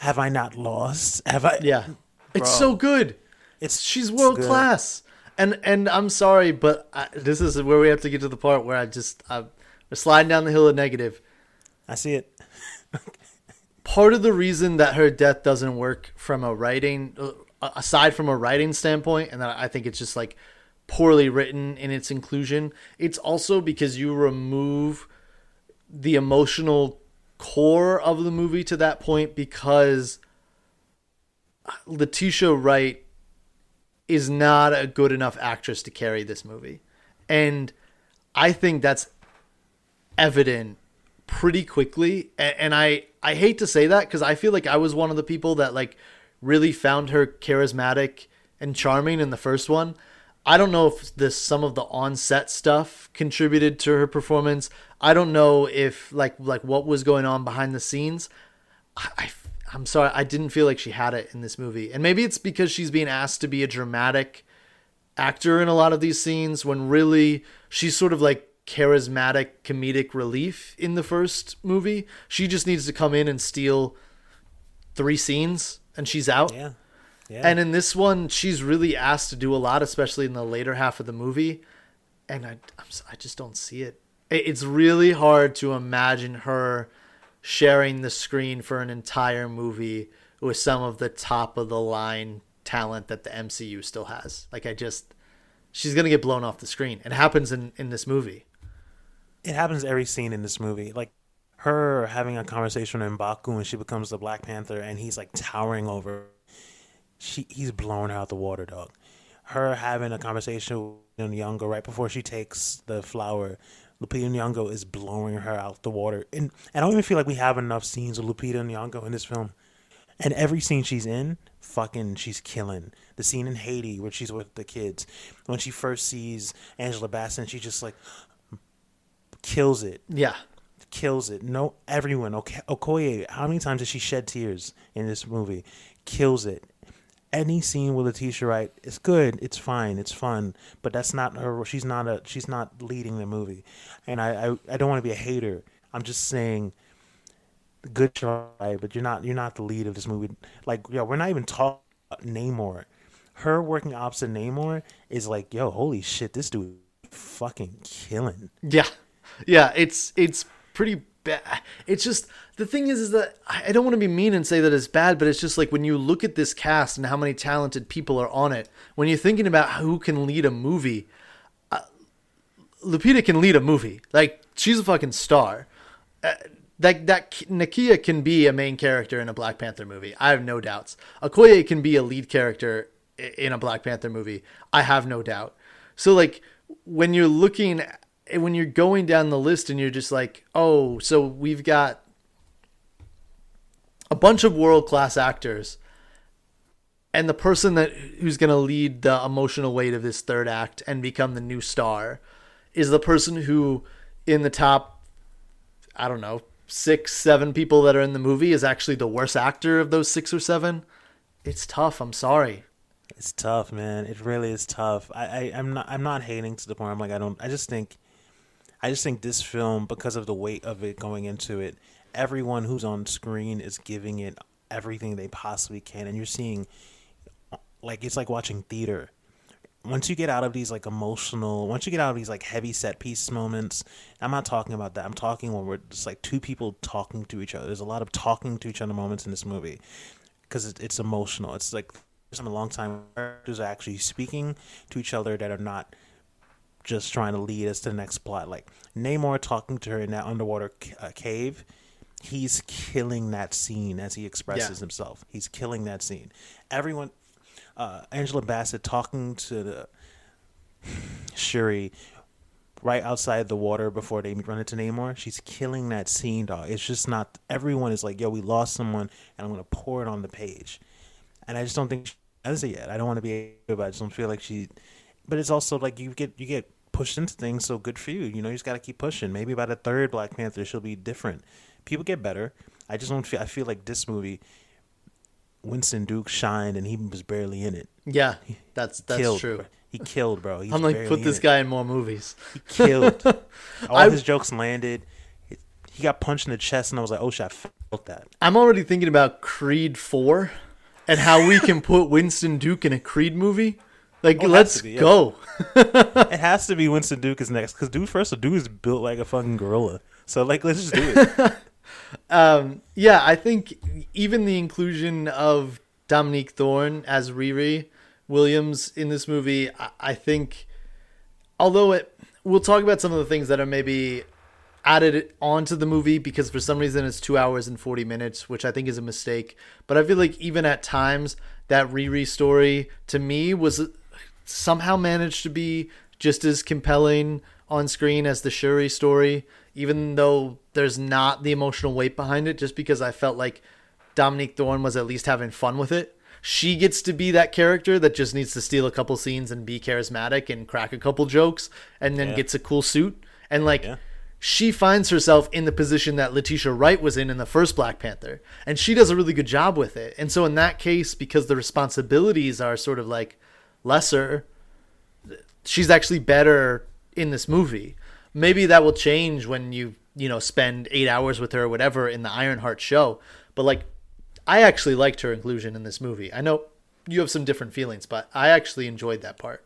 have I not lost? Have I? Yeah, it's so good. it's she's world class and and i'm sorry but I, this is where we have to get to the part where i just i'm sliding down the hill of negative I see it. part of the reason that her death doesn't work from a writing uh, aside from a writing standpoint and that i think it's just like poorly written in its inclusion it's also because you remove the emotional core of the movie to that point because Letitia Wright is not a good enough actress to carry this movie. And I think that's evident pretty quickly. And I, I hate to say that because I feel like I was one of the people that like really found her charismatic and charming in the first one. I don't know if this some of the on-set stuff contributed to her performance. I don't know if like like what was going on behind the scenes. I, I I'm sorry, I didn't feel like she had it in this movie. And maybe it's because she's being asked to be a dramatic actor in a lot of these scenes when really she's sort of like charismatic comedic relief in the first movie. She just needs to come in and steal three scenes and she's out. Yeah, yeah. And in this one, she's really asked to do a lot, especially in the later half of the movie. And I, I'm, I just don't see. It- It's really hard to imagine her sharing the screen for an entire movie with some of the top of the line talent that the MCU still has. Like, I just, she's to get blown off the screen. It happens in, in this movie. it happens every scene in this movie. Like her having a conversation with Mbaku and she becomes the Black Panther and he's like towering over. She he's blowing out the water, dog. Her having a conversation with Nyong'o right before she takes the flower. Lupita Nyong'o is blowing her out the water, and I don't even feel like we have enough scenes of Lupita Nyong'o in this film. And every scene she's in, fucking, she's killing. The scene in Haiti where she's with the kids, when she first sees Angela Bassett, she just like kills it, Yeah. kills it. No, everyone. Ok- Okoye, how many times did she shed tears in this movie? Kills it. Any scene with Letitia Wright is good. It's fine. It's fun. But that's not her. She's not a. She's not leading the movie. And I, I, I don't want to be a hater. I'm just saying, good try, but you're not. You're not the lead of this movie. Like, yeah, we're not even talking Namor. Her working opposite Namor is like, yo, holy shit, this dude fucking killing. Yeah, yeah. It's it's pretty bad. It's just the thing is, is that I don't want to be mean and say that it's bad, but it's just like when you look at this cast and how many talented people are on it. When you're thinking about who can lead a movie, uh, Lupita can lead a movie. Like she's a fucking star. Uh, that that Nakia can be a main character in a Black Panther movie. I have no doubts. Okoye can be a lead character in a Black Panther movie. I have no doubt. So like when you're looking when you're going down the list and you're just like, "Oh, so we've got a bunch of world-class actors and the person that who's going to lead the emotional weight of this third act and become the new star is the person who in the top I don't know, 6 7 people that are in the movie is actually the worst actor of those 6 or 7. It's tough, I'm sorry. It's tough, man. It really is tough. I, I I'm not I'm not hating to the point. I'm like I don't. I just think, I just think this film because of the weight of it going into it, everyone who's on screen is giving it everything they possibly can, and you're seeing, like it's like watching theater. Once you get out of these like emotional, once you get out of these like heavy set piece moments, I'm not talking about that. I'm talking when we're just like two people talking to each other. There's a lot of talking to each other moments in this movie because it, it's emotional. It's like some long time characters are actually speaking to each other that are not just trying to lead us to the next plot. Like Namor talking to her in that underwater c- uh, cave, he's killing that scene as he expresses Yeah. himself. He's killing that scene. Everyone, uh, Angela Bassett talking to the Shuri right outside the water before they run into Namor. She's killing that scene, dog. It's just not. Everyone is like, "Yo, we lost someone, and I'm gonna pour it on the page." And I just don't think she does it yet. I don't want to be, but I just don't feel like she. But it's also like you get you get pushed into things, so good for you. You know, you just got to keep pushing. Maybe by the third Black Panther, she'll be different. People get better. I just don't feel. I feel like this movie, Winston Duke shined, and he was barely in it. Yeah, that's that's killed, true. He killed, bro. He's I'm like, put this it. guy in more movies. He killed. All I- his jokes landed. He got punched in the chest, and I was like, "Oh shit, I felt that." I'm already thinking about Creed 4 and how we can put Winston Duke in a Creed movie. Like, Oh, let's be, yeah. go. It has to be Winston Duke is next because dude, first of all, dude is built like a fucking gorilla. So like, let's just do it. Um, yeah, I think even the inclusion of Dominique Thorne as Riri Williams in this movie, I, I think, although it, we'll talk about some of the things that are maybe added onto the movie because for some reason it's two hours and 40 minutes, which I think is a mistake. But I feel like even at times, that Riri story to me was somehow managed to be just as compelling on screen as the Shuri story, even though there's not the emotional weight behind it, just because I felt like Dominique Thorne was at least having fun with it. She gets to be that character that just needs to steal a couple scenes and be charismatic and crack a couple jokes and then Yeah. gets a cool suit. And like Yeah. she finds herself in the position that Letitia Wright was in in the first Black Panther, and she does a really good job with it. And so in that case, because the responsibilities are sort of like lesser, she's actually better in this movie. Maybe that will change when you you know spend eight hours with her or whatever in the Ironheart show. But like, I actually liked her inclusion in this movie. I know you have some different feelings, but I actually enjoyed that part.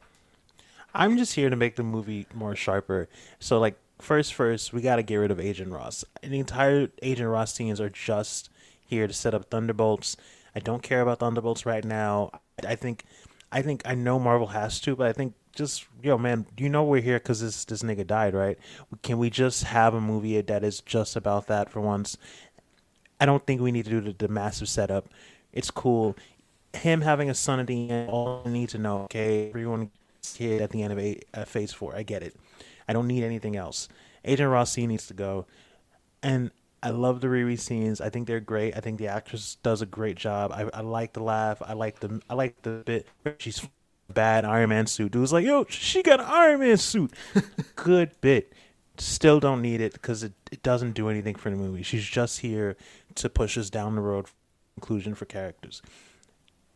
I'm just here to make the movie more sharper. So like, first, first, we got to get rid of Agent Ross. The entire Agent Ross scenes are just here to set up Thunderbolts. I don't care about Thunderbolts right now. I think, I think I know Marvel has to, but I think just yo man, you know we're here because this this nigga died, right? Can we just have a movie that is just about that for once? I don't think we need to do the, the massive setup. It's cool. Him having a son at the end, all I need to know, okay, everyone kid at the end of eight, uh, phase four. I get it. I don't need anything else. Agent Rossi needs to go. And I love the Riri scenes. I think they're great. I think the actress does a great job. I, I like the laugh. I like the I like the bit where she's bad Iron Man suit. Dude was like, yo, she got an Iron Man suit. Good bit. Still don't need it because it, it doesn't do anything for the movie. She's just here to push us down the road for inclusion for characters.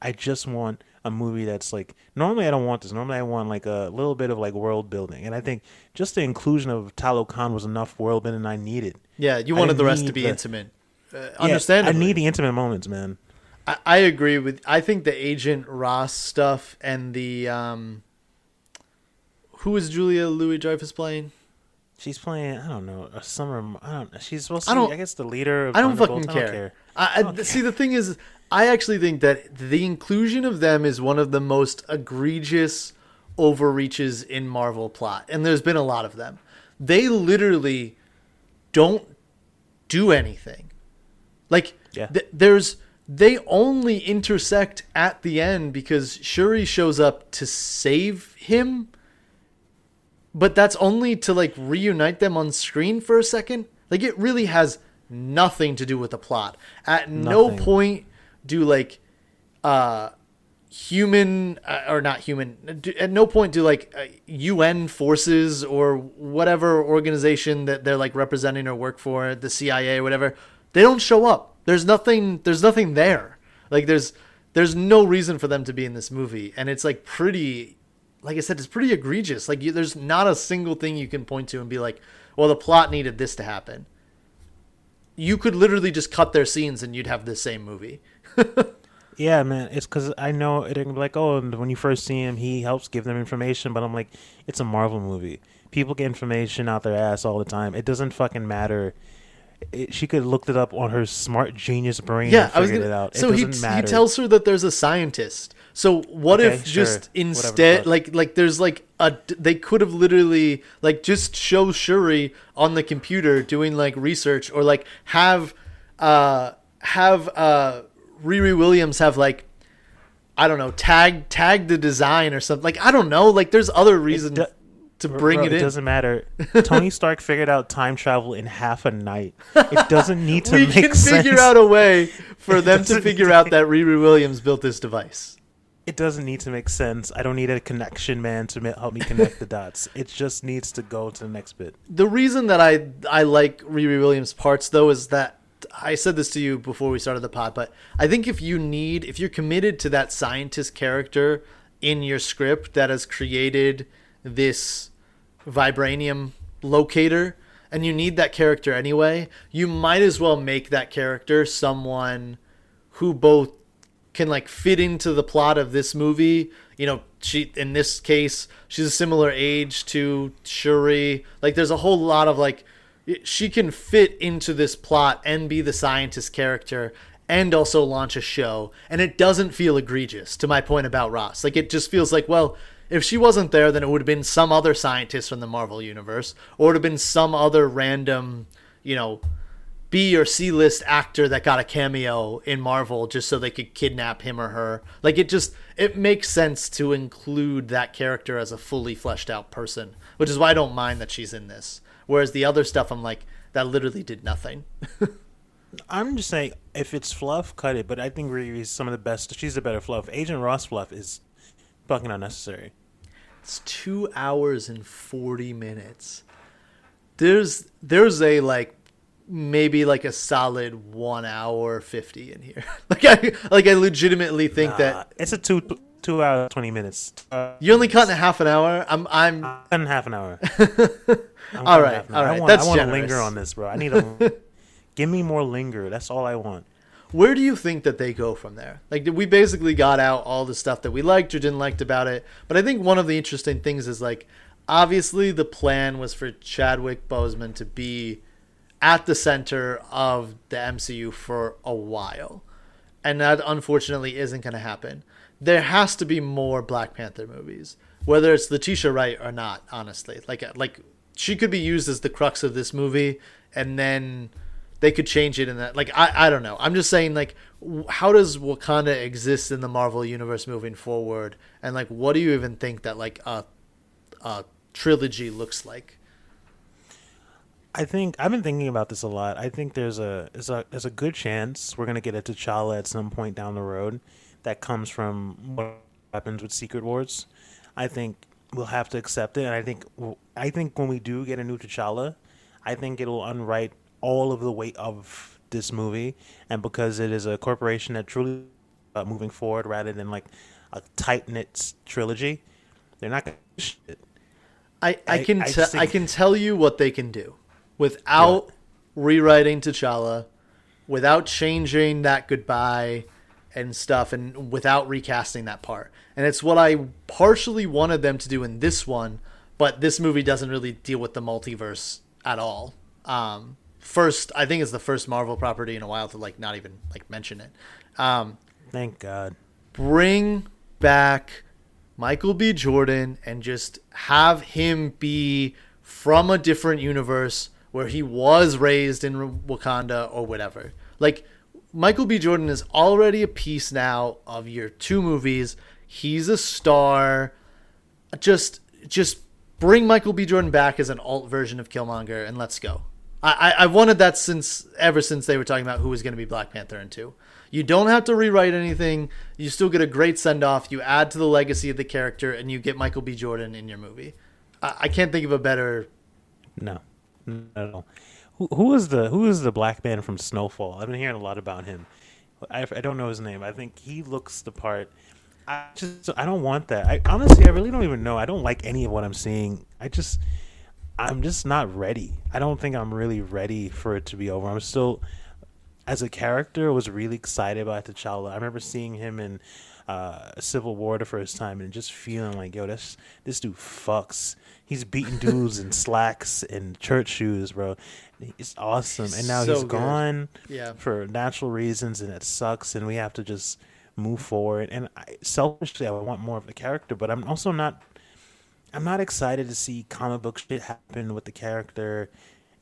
I just want a movie that's like normally I don't want this. Normally I want like a little bit of like world building, and I think just the inclusion of Talokan was enough world building I needed. Yeah, you wanted the rest to be the- intimate. Uh, Yeah. I need the intimate moments, man. I, I agree with. I think the Agent Ross stuff and the um, who is Julia Louis Dreyfus playing? She's playing. I don't know. A summer. I don't. Know. She's supposed I to. don't- Be, I guess the leader. Of I don't fucking I care. don't care. I, I, don't see, the thing is, I actually think that the inclusion of them is one of the most egregious overreaches in Marvel plot, and there's been a lot of them. They literally don't do anything. Like, Yeah. th- there's they only intersect at the end because Shuri shows up to save him but that's only to like reunite them on screen for a second. Like it really has nothing to do with the plot. At no point do like uh human uh, or not human do, at no point do like uh, UN forces or whatever organization that they're like representing or work for, the CIA or whatever, they don't show up. There's nothing there's nothing there. Like there's there's no reason for them to be in this movie and it's like pretty like I said, it's pretty egregious. Like, you, there's not a single thing you can point to and be like, "Well, the plot needed this to happen." You could literally just cut their scenes and you'd have the same movie. Yeah, man. It's because I know it can be like, oh, and when you first see him, he helps give them information. But I'm like, it's a Marvel movie. People get information out their ass all the time. It doesn't fucking matter. It, she could have looked it up on her smart genius brain yeah, and I was gonna. it out. It So he doesn't he matter. tells her that there's a scientist. So what Okay, if sure. just instead, like like there's like a they could have literally like just show Shuri on the computer doing like research or like have uh have uh Riri Williams have like I don't know tag tag the design or something like I don't know like there's other reasons do- to bring Bro, it in. doesn't matter. Tony Stark figured out time travel in half a night. It doesn't need to we make can sense. figure out a way for them to figure out that Riri Williams built this device. It doesn't need to make sense. I don't need a connection man to help me connect the dots. It just needs to go to the next bit. The reason that I I like Riri Williams parts though is that I said this to you before we started the pod, but I think if you need if you're committed to that scientist character in your script that has created this vibranium locator and you need that character anyway, you might as well make that character someone who both can like fit into the plot of this movie. You know, she in this case, she's a similar age to Shuri. Like there's a whole lot of like she can fit into this plot and be the scientist character and also launch a show and it doesn't feel egregious to my point about Ross. Like it just feels like, well, if she wasn't there then it would have been some other scientist from the Marvel universe or it would have been some other random, you know, B or C list actor that got a cameo in Marvel just so they could kidnap him or her. Like it just it makes sense to include that character as a fully fleshed out person, which is why I don't mind that she's in this. Whereas the other stuff I'm like that literally did nothing. I'm just saying, if it's fluff, cut it. But I think Riri is some of the best. She's the better fluff. Agent Ross fluff is fucking unnecessary. It's 2 hours and 40 minutes. There's there's a like maybe like a solid 1 hour 50 in here. like I like I legitimately think Uh, that it's a two two hour twenty minutes. Uh, you're only cutting a half an hour. I'm I'm and half an hour. All an hour. right, I want, that's I want to linger on this, bro. I need a give me more linger. That's all I want. Where do you think that they go from there? Like we basically got out all the stuff that we liked or didn't liked about it, but I think one of the interesting things is like obviously the plan was for Chadwick Boseman to be at the center of the MCU for a while. And that unfortunately isn't going to happen. There has to be more Black Panther movies, whether it's Letitia Wright or not, honestly. Like uh, like she could be used as the crux of this movie and then they could change it in that like I, I don't know i'm just saying like how does wakanda exist in the marvel universe moving forward and like what do you even think that like a, a trilogy looks like I think I've been thinking about this a lot. I think there's a there's a there's a good chance we're gonna get a T'Challa at some point down the road that comes from what happens with Secret Wars. I think we'll have to accept it, and I think I think when we do get a new T'Challa, I think it'll unwrite all of the weight of this movie, and because it is a corporation that truly uh, moving forward rather than like a tight knit trilogy, they're not gonna. I, I can I can tell you what they can do without rewriting T'Challa, without changing that goodbye and stuff, and without recasting that part. And it's what I partially wanted them to do in this one, but this movie doesn't really deal with the multiverse at all. Um, first, I think it's the first Marvel property in a while to like not even like mention it. Um, Thank God. bring back Michael B. Jordan and just have him be from a different universe where he was raised in Wakanda or whatever. Like Michael B. Jordan is already a piece now of your two movies. He's a star. Just just bring Michael B. Jordan back as an alt version of Killmonger and let's go. I, I, I wanted that since ever since they were talking about who was going to be Black Panther in two. You don't have to rewrite anything. You still get a great send off. You add to the legacy of the character, and you get Michael B. Jordan in your movie. I, I can't think of a better. No, all. Who who is the who is the black man from Snowfall? I've been hearing a lot about him. I, I don't know his name. I think he looks the part. I just I don't want that. I honestly I really don't even know. I don't like any of what I'm seeing. I just I'm just not ready. I don't think I'm really ready for it to be over. I'm still as a character was really excited about T'Challa. I remember seeing him in uh, Civil War the first time and just feeling like, yo, this this dude fucks. He's beating dudes in slacks and church shoes, bro. It's awesome. And now So he's good. gone Yeah. for natural reasons, and it sucks. And we have to just move forward. And I, selfishly, I want more of the character, but I'm also not. I'm not excited to see comic book shit happen with the character,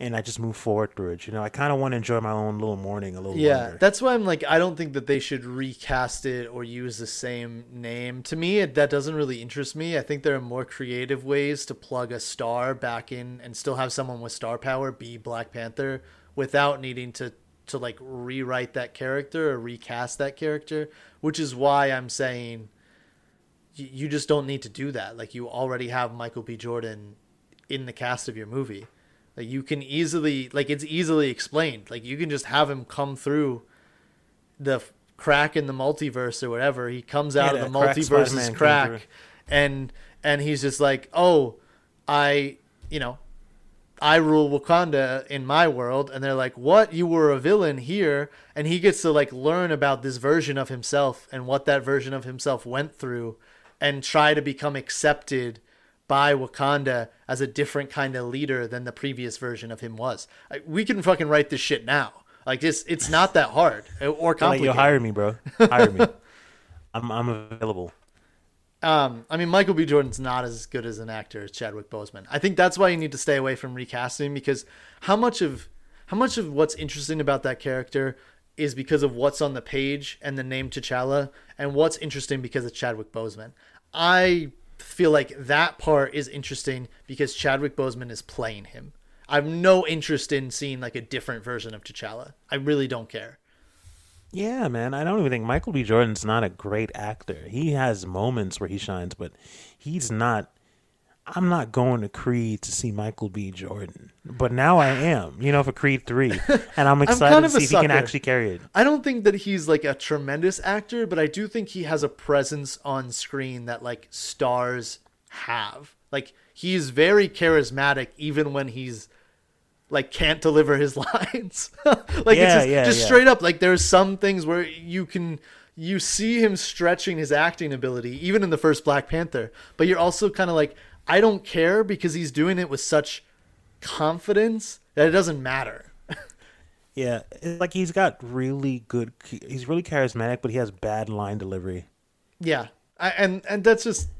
and I just move forward through it. You know, I kind of want to enjoy my own little morning a little Yeah, longer. that's why I'm like, I don't think that they should recast it or use the same name. To me, it, that doesn't really interest me. I think there are more creative ways to plug a star back in and still have someone with star power be Black Panther without needing to to like rewrite that character or recast that character. Which is why I'm saying you just don't need to do that. Like you already have Michael B. Jordan in the cast of your movie. Like you can easily like it's easily explained. Like you can just have him come through the crack in the multiverse or whatever. He comes out Yeah, of the that crack multiverse's Spider-Man came crack and and he's just like, "Oh, I, you know, I rule Wakanda in my world." And they're like, "What? You were a villain here?" And he gets to like learn about this version of himself and what that version of himself went through and try to become accepted by Wakanda as a different kind of leader than the previous version of him was. Like, we can fucking write this shit now. Like it's it's not that hard or like, complicated. yo, hire me, bro. Hire me. I'm I'm available. Um, I mean, Michael B. Jordan's not as good as an actor as Chadwick Boseman. I think that's why you need to stay away from recasting because how much of how much of what's interesting about that character is because of what's on the page and the name T'Challa, and what's interesting because of Chadwick Boseman. I feel like that part is interesting because Chadwick Boseman is playing him. I have no interest in seeing like a different version of T'Challa. I really don't care. Yeah, man. I don't even think Michael B. Jordan's not a great actor. He has moments where he shines, but he's not. I'm not going to Creed to see Michael B. Jordan, but now I am. You know, for Creed three, and I'm excited kind to of a see if he can actually carry it. I don't think that he's like a tremendous actor, but I do think he has a presence on screen that like stars have. Like he's very charismatic even when he's like can't deliver his lines. like Yeah, it's just, yeah, just yeah. straight up like there's some things where you can you see him stretching his acting ability even in the first Black Panther, but you're also kind of like I don't care because he's doing it with such confidence that it doesn't matter. Yeah, it's like he's got really good. He's really charismatic, but he has bad line delivery. Yeah, I, and and that's just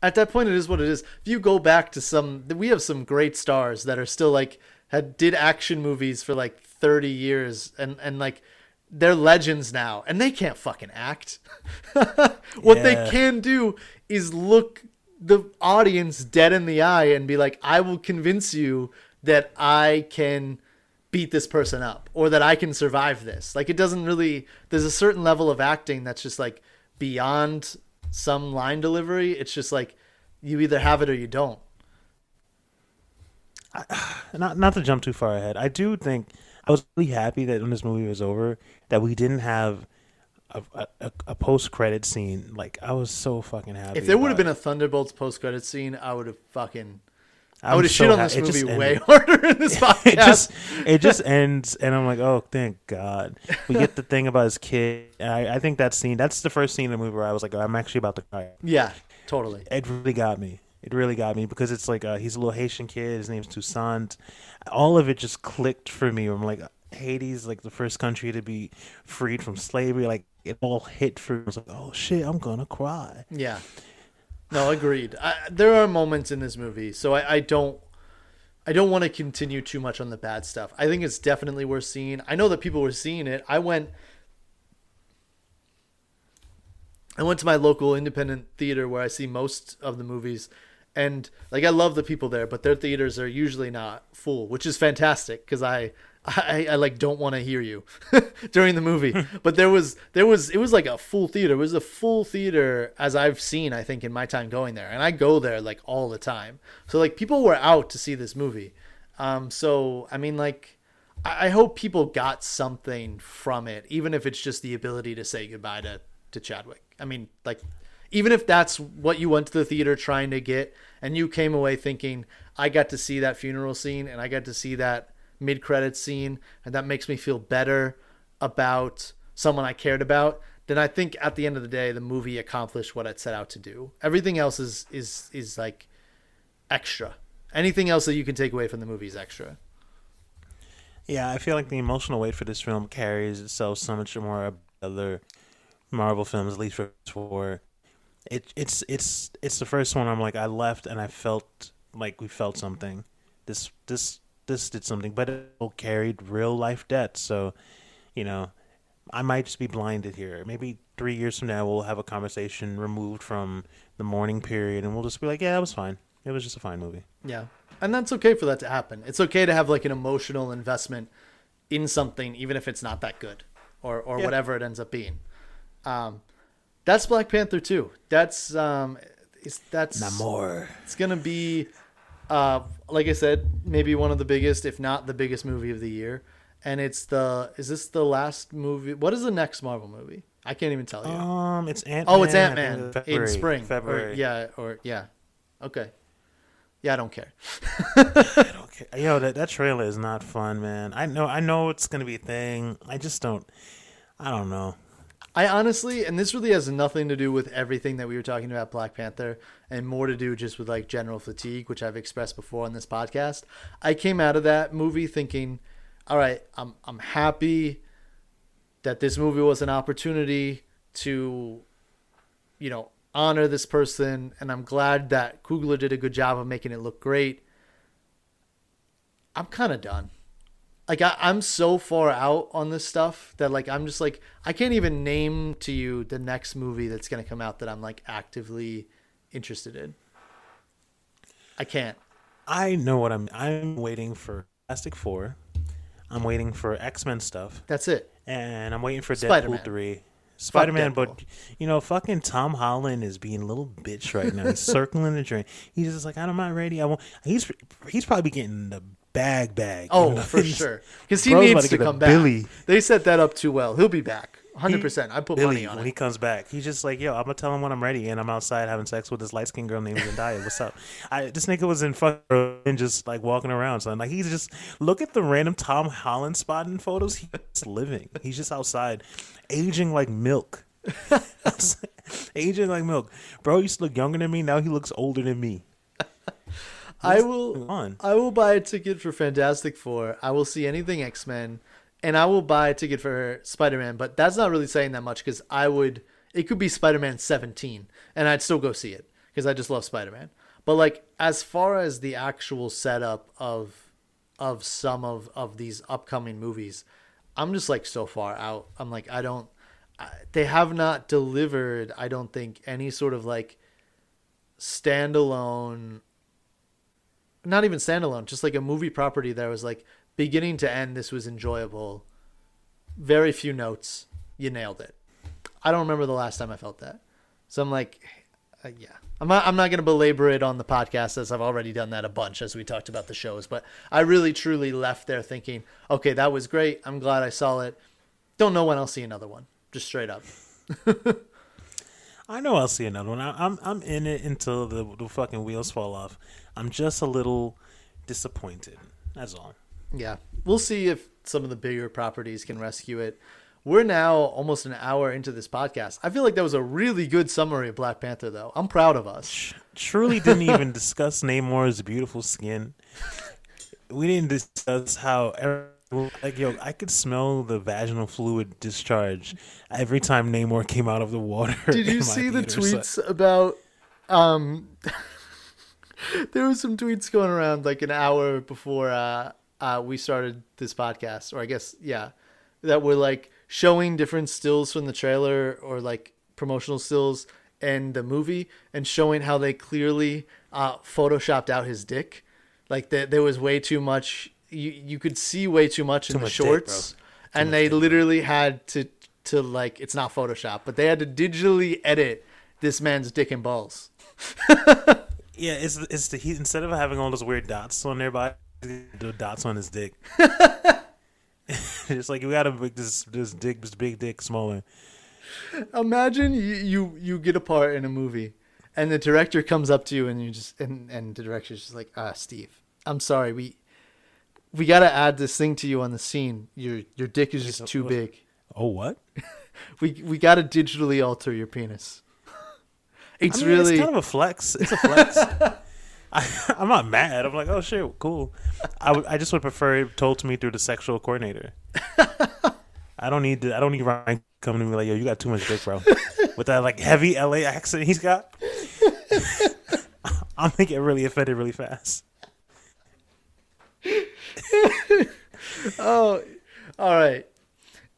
at that point it is what it is. If you go back to some, we have some great stars that are still like had did action movies for like thirty years, and and like they're legends now, and they can't fucking act. what they can do is look the audience dead in the eye and be like, I will convince you that I can beat this person up or that I can survive this. Like it doesn't really there's a certain level of acting that's just like beyond some line delivery. It's just like you either have it or you don't. not not to jump too far ahead. I do think I was really happy that when this movie was over that we didn't have a, a, a post credit scene. Like I was so fucking happy. If there would have been a Thunderbolts post credit scene, I would have fucking. I I'm would have so shit on ha- this just movie way harder in this podcast. it just it just ends and i'm like oh thank god we get the thing about his kid I, I think that scene that's the first scene in the movie where i was like i'm actually about to cry yeah, totally. it really got me it really got me because it's like uh, he's a little haitian kid his name's toussaint all of it just clicked for me i'm like haiti's like the first country to be freed from slavery like it all hit for me like oh shit i'm gonna cry Yeah. No, agreed. I, there are moments in this movie, so I, I don't, I don't want to continue too much on the bad stuff. I think it's definitely worth seeing. I know that people were seeing it. I went, I went to my local independent theater where I see most of the movies, and like I love the people there, but their theaters are usually not full, which is fantastic because I, I, I like don't want to hear you during the movie. but there was there was it was like a full theater. It was a full theater as I've seen I think in my time going there, and I go there like all the time. So like people were out to see this movie. Um, so I mean like. I I hope people got something from it, even if it's just the ability to say goodbye to, to Chadwick. I mean, like, even if that's what you went to the theater trying to get, and you came away thinking, I got to see that funeral scene and I got to see that mid credits scene, and that makes me feel better about someone I cared about, then I think at the end of the day, the movie accomplished what it set out to do. Everything else is is is like extra. Anything else that you can take away from the movie is extra. Yeah, I feel like the emotional weight for this film carries itself so much more other Marvel films, at least for for it. It's it's it's the first one. I'm like I left and I felt like we felt something. This this this did something, but it all carried real life debt. So, you know, I might just be blinded here. Maybe three years from now we'll have a conversation removed from the mourning period, and we'll just be like, yeah, it was fine. It was just a fine movie. Yeah. And that's okay for that to happen. It's okay to have like an emotional investment in something, even if it's not that good or, or Yeah. whatever it ends up being. Um, that's Black Panther too. That's, um, it's, that's, Namor. it's going to be, uh, like I said, maybe one of the biggest, if not the biggest movie of the year. And it's the, is this the last movie? What is the next Marvel movie? I can't even tell you. Um, it's Ant. oh, it's Ant Man in February. spring. Or- February. yeah. Or, yeah. Okay. Yeah, I don't care. Okay. Yo, that, that trailer is not fun, man. I know I know it's gonna be a thing. I just don't I don't know. I honestly, and this really has nothing to do with everything that we were talking about Black Panther, and more to do just with like general fatigue, which I've expressed before on this podcast. I came out of that movie thinking, all right, I'm I'm happy that this movie was an opportunity to, you know, honor this person, and I'm glad that Coogler did a good job of making it look great. I'm kind of done like I, I'm so far out on this stuff that like I'm just like I can't even name to you the next movie that's gonna come out that I'm like actively interested in. I can't. I know what I'm I'm waiting for Fantastic Four. I'm waiting for X Men stuff. That's it. And I'm waiting for Spider-Man. Deadpool three. Spider Man, but you know, fucking Tom Holland is being a little bitch right now. He's circling the drain. He's just like, I'm not ready. I won't. He's he's probably getting the bag bag. Oh, you know? for sure. Because he Bro's needs to to come back. Billy. They set that up too well. He'll be back. 100%. I put Billy, money on when it. he comes back, he's just like, "Yo, I'm gonna tell him when I'm ready, and I'm outside having sex with this light skinned girl named Zendaya. What's up?" I, this nigga was in fucking and just like walking around, son. Like he's just look at the random Tom Holland spotting photos. He's living. He's just outside, aging like milk. aging like milk, bro. Used to look younger than me. Now he looks older than me. I will on? I will buy a ticket for Fantastic Four. I will see anything X Men, and I will buy a ticket for Spider Man. But that's not really saying that much because I would. It could be Spider Man seventeen, and I'd still go see it because I just love Spider Man. But like as far as the actual setup of of some of of these upcoming movies, I'm just like so far out. I'm like I don't. I, they have not delivered. I don't think any sort of like standalone not even standalone, just like a movie property that was like beginning to end. This was enjoyable. Very few notes. You nailed it. I don't remember the last time I felt that. So I'm like, uh, yeah. I'm not, I'm not going to belabor it on the podcast as I've already done that a bunch as we talked about the shows. But I really truly left there thinking, okay, that was great. I'm glad I saw it. Don't know when I'll see another one. just straight up. I know I'll see another one. I, I'm I'm in it until the the fucking wheels fall off. I'm just a little disappointed. That's all. Yeah, we'll see if some of the bigger properties can rescue it. We're now almost an hour into this podcast. I feel like that was a really good summary of Black Panther, though. I'm proud of us. Truly didn't even discuss Namor's beautiful skin. We didn't discuss how like yo, I could smell the vaginal fluid discharge every time Namor came out of the water. Did you see the so- tweets about? Um, there was some tweets going around like an hour before uh, uh, we started this podcast, or I guess yeah, that were like showing different stills from the trailer or like promotional stills and the movie, and showing how they clearly uh, photoshopped out his dick. Like that, there was way too much. You you could see way too much in the much dick, shorts, and they literally had to to like it's not Photoshop, but they had to digitally edit this man's dick and balls. Yeah, it's it's the he instead of having all those weird dots on their body, the dots on his dick. it's like we gotta make this this dick this big dick smaller. Imagine you, you you get a part in a movie, and the director comes up to you and you just and and the director's just like, ah, Steve, I'm sorry, we we got to add this thing to you on the scene. Your your dick is just too big. Oh what? We we got to digitally alter your penis. It's I mean, really it's kind of a flex. It's a flex. I, I'm not mad. I'm like, oh shit, cool. I I just would prefer it told to me through the sexual coordinator. I don't need to, I don't need Ryan coming to me like, yo, you got too much dick, bro. With that like heavy LA accent he's got, I'll make it really offended really fast. Oh, all right.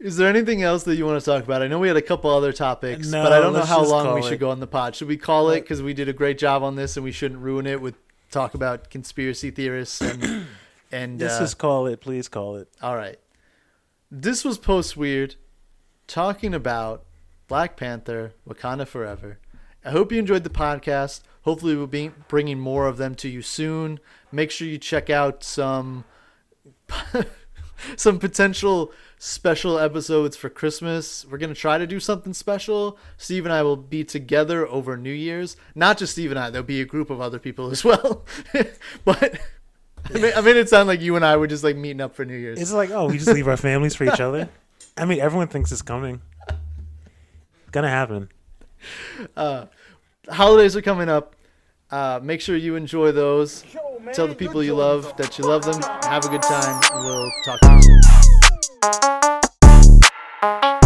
Is there anything else that you want to talk about? I know we had a couple other topics, No, but I don't know how long we it. should go on the pod. Should we call it because we did a great job on this and we shouldn't ruin it with talk about conspiracy theorists and and This uh, is call it. Please call it. all right. This was post weird talking about Black Panther, Wakanda Forever. I hope you enjoyed the podcast. Hopefully, we'll be bringing more of them to you soon. Make sure you check out some some potential special episodes for Christmas. We're gonna try to do something special. Steve and I will be together over New Year's. Not just Steve and I. There'll be a group of other people as well. but I made, I made it sound like you and I were just like meeting up for New Year's. It's like, oh, we just leave our families for each other. I mean, everyone thinks it's coming. Gonna happen. holidays are coming up. Uh, make sure you enjoy those. Yo, man, Tell the people you love though. that you love them. Have a good time. We'll talk to you soon. Música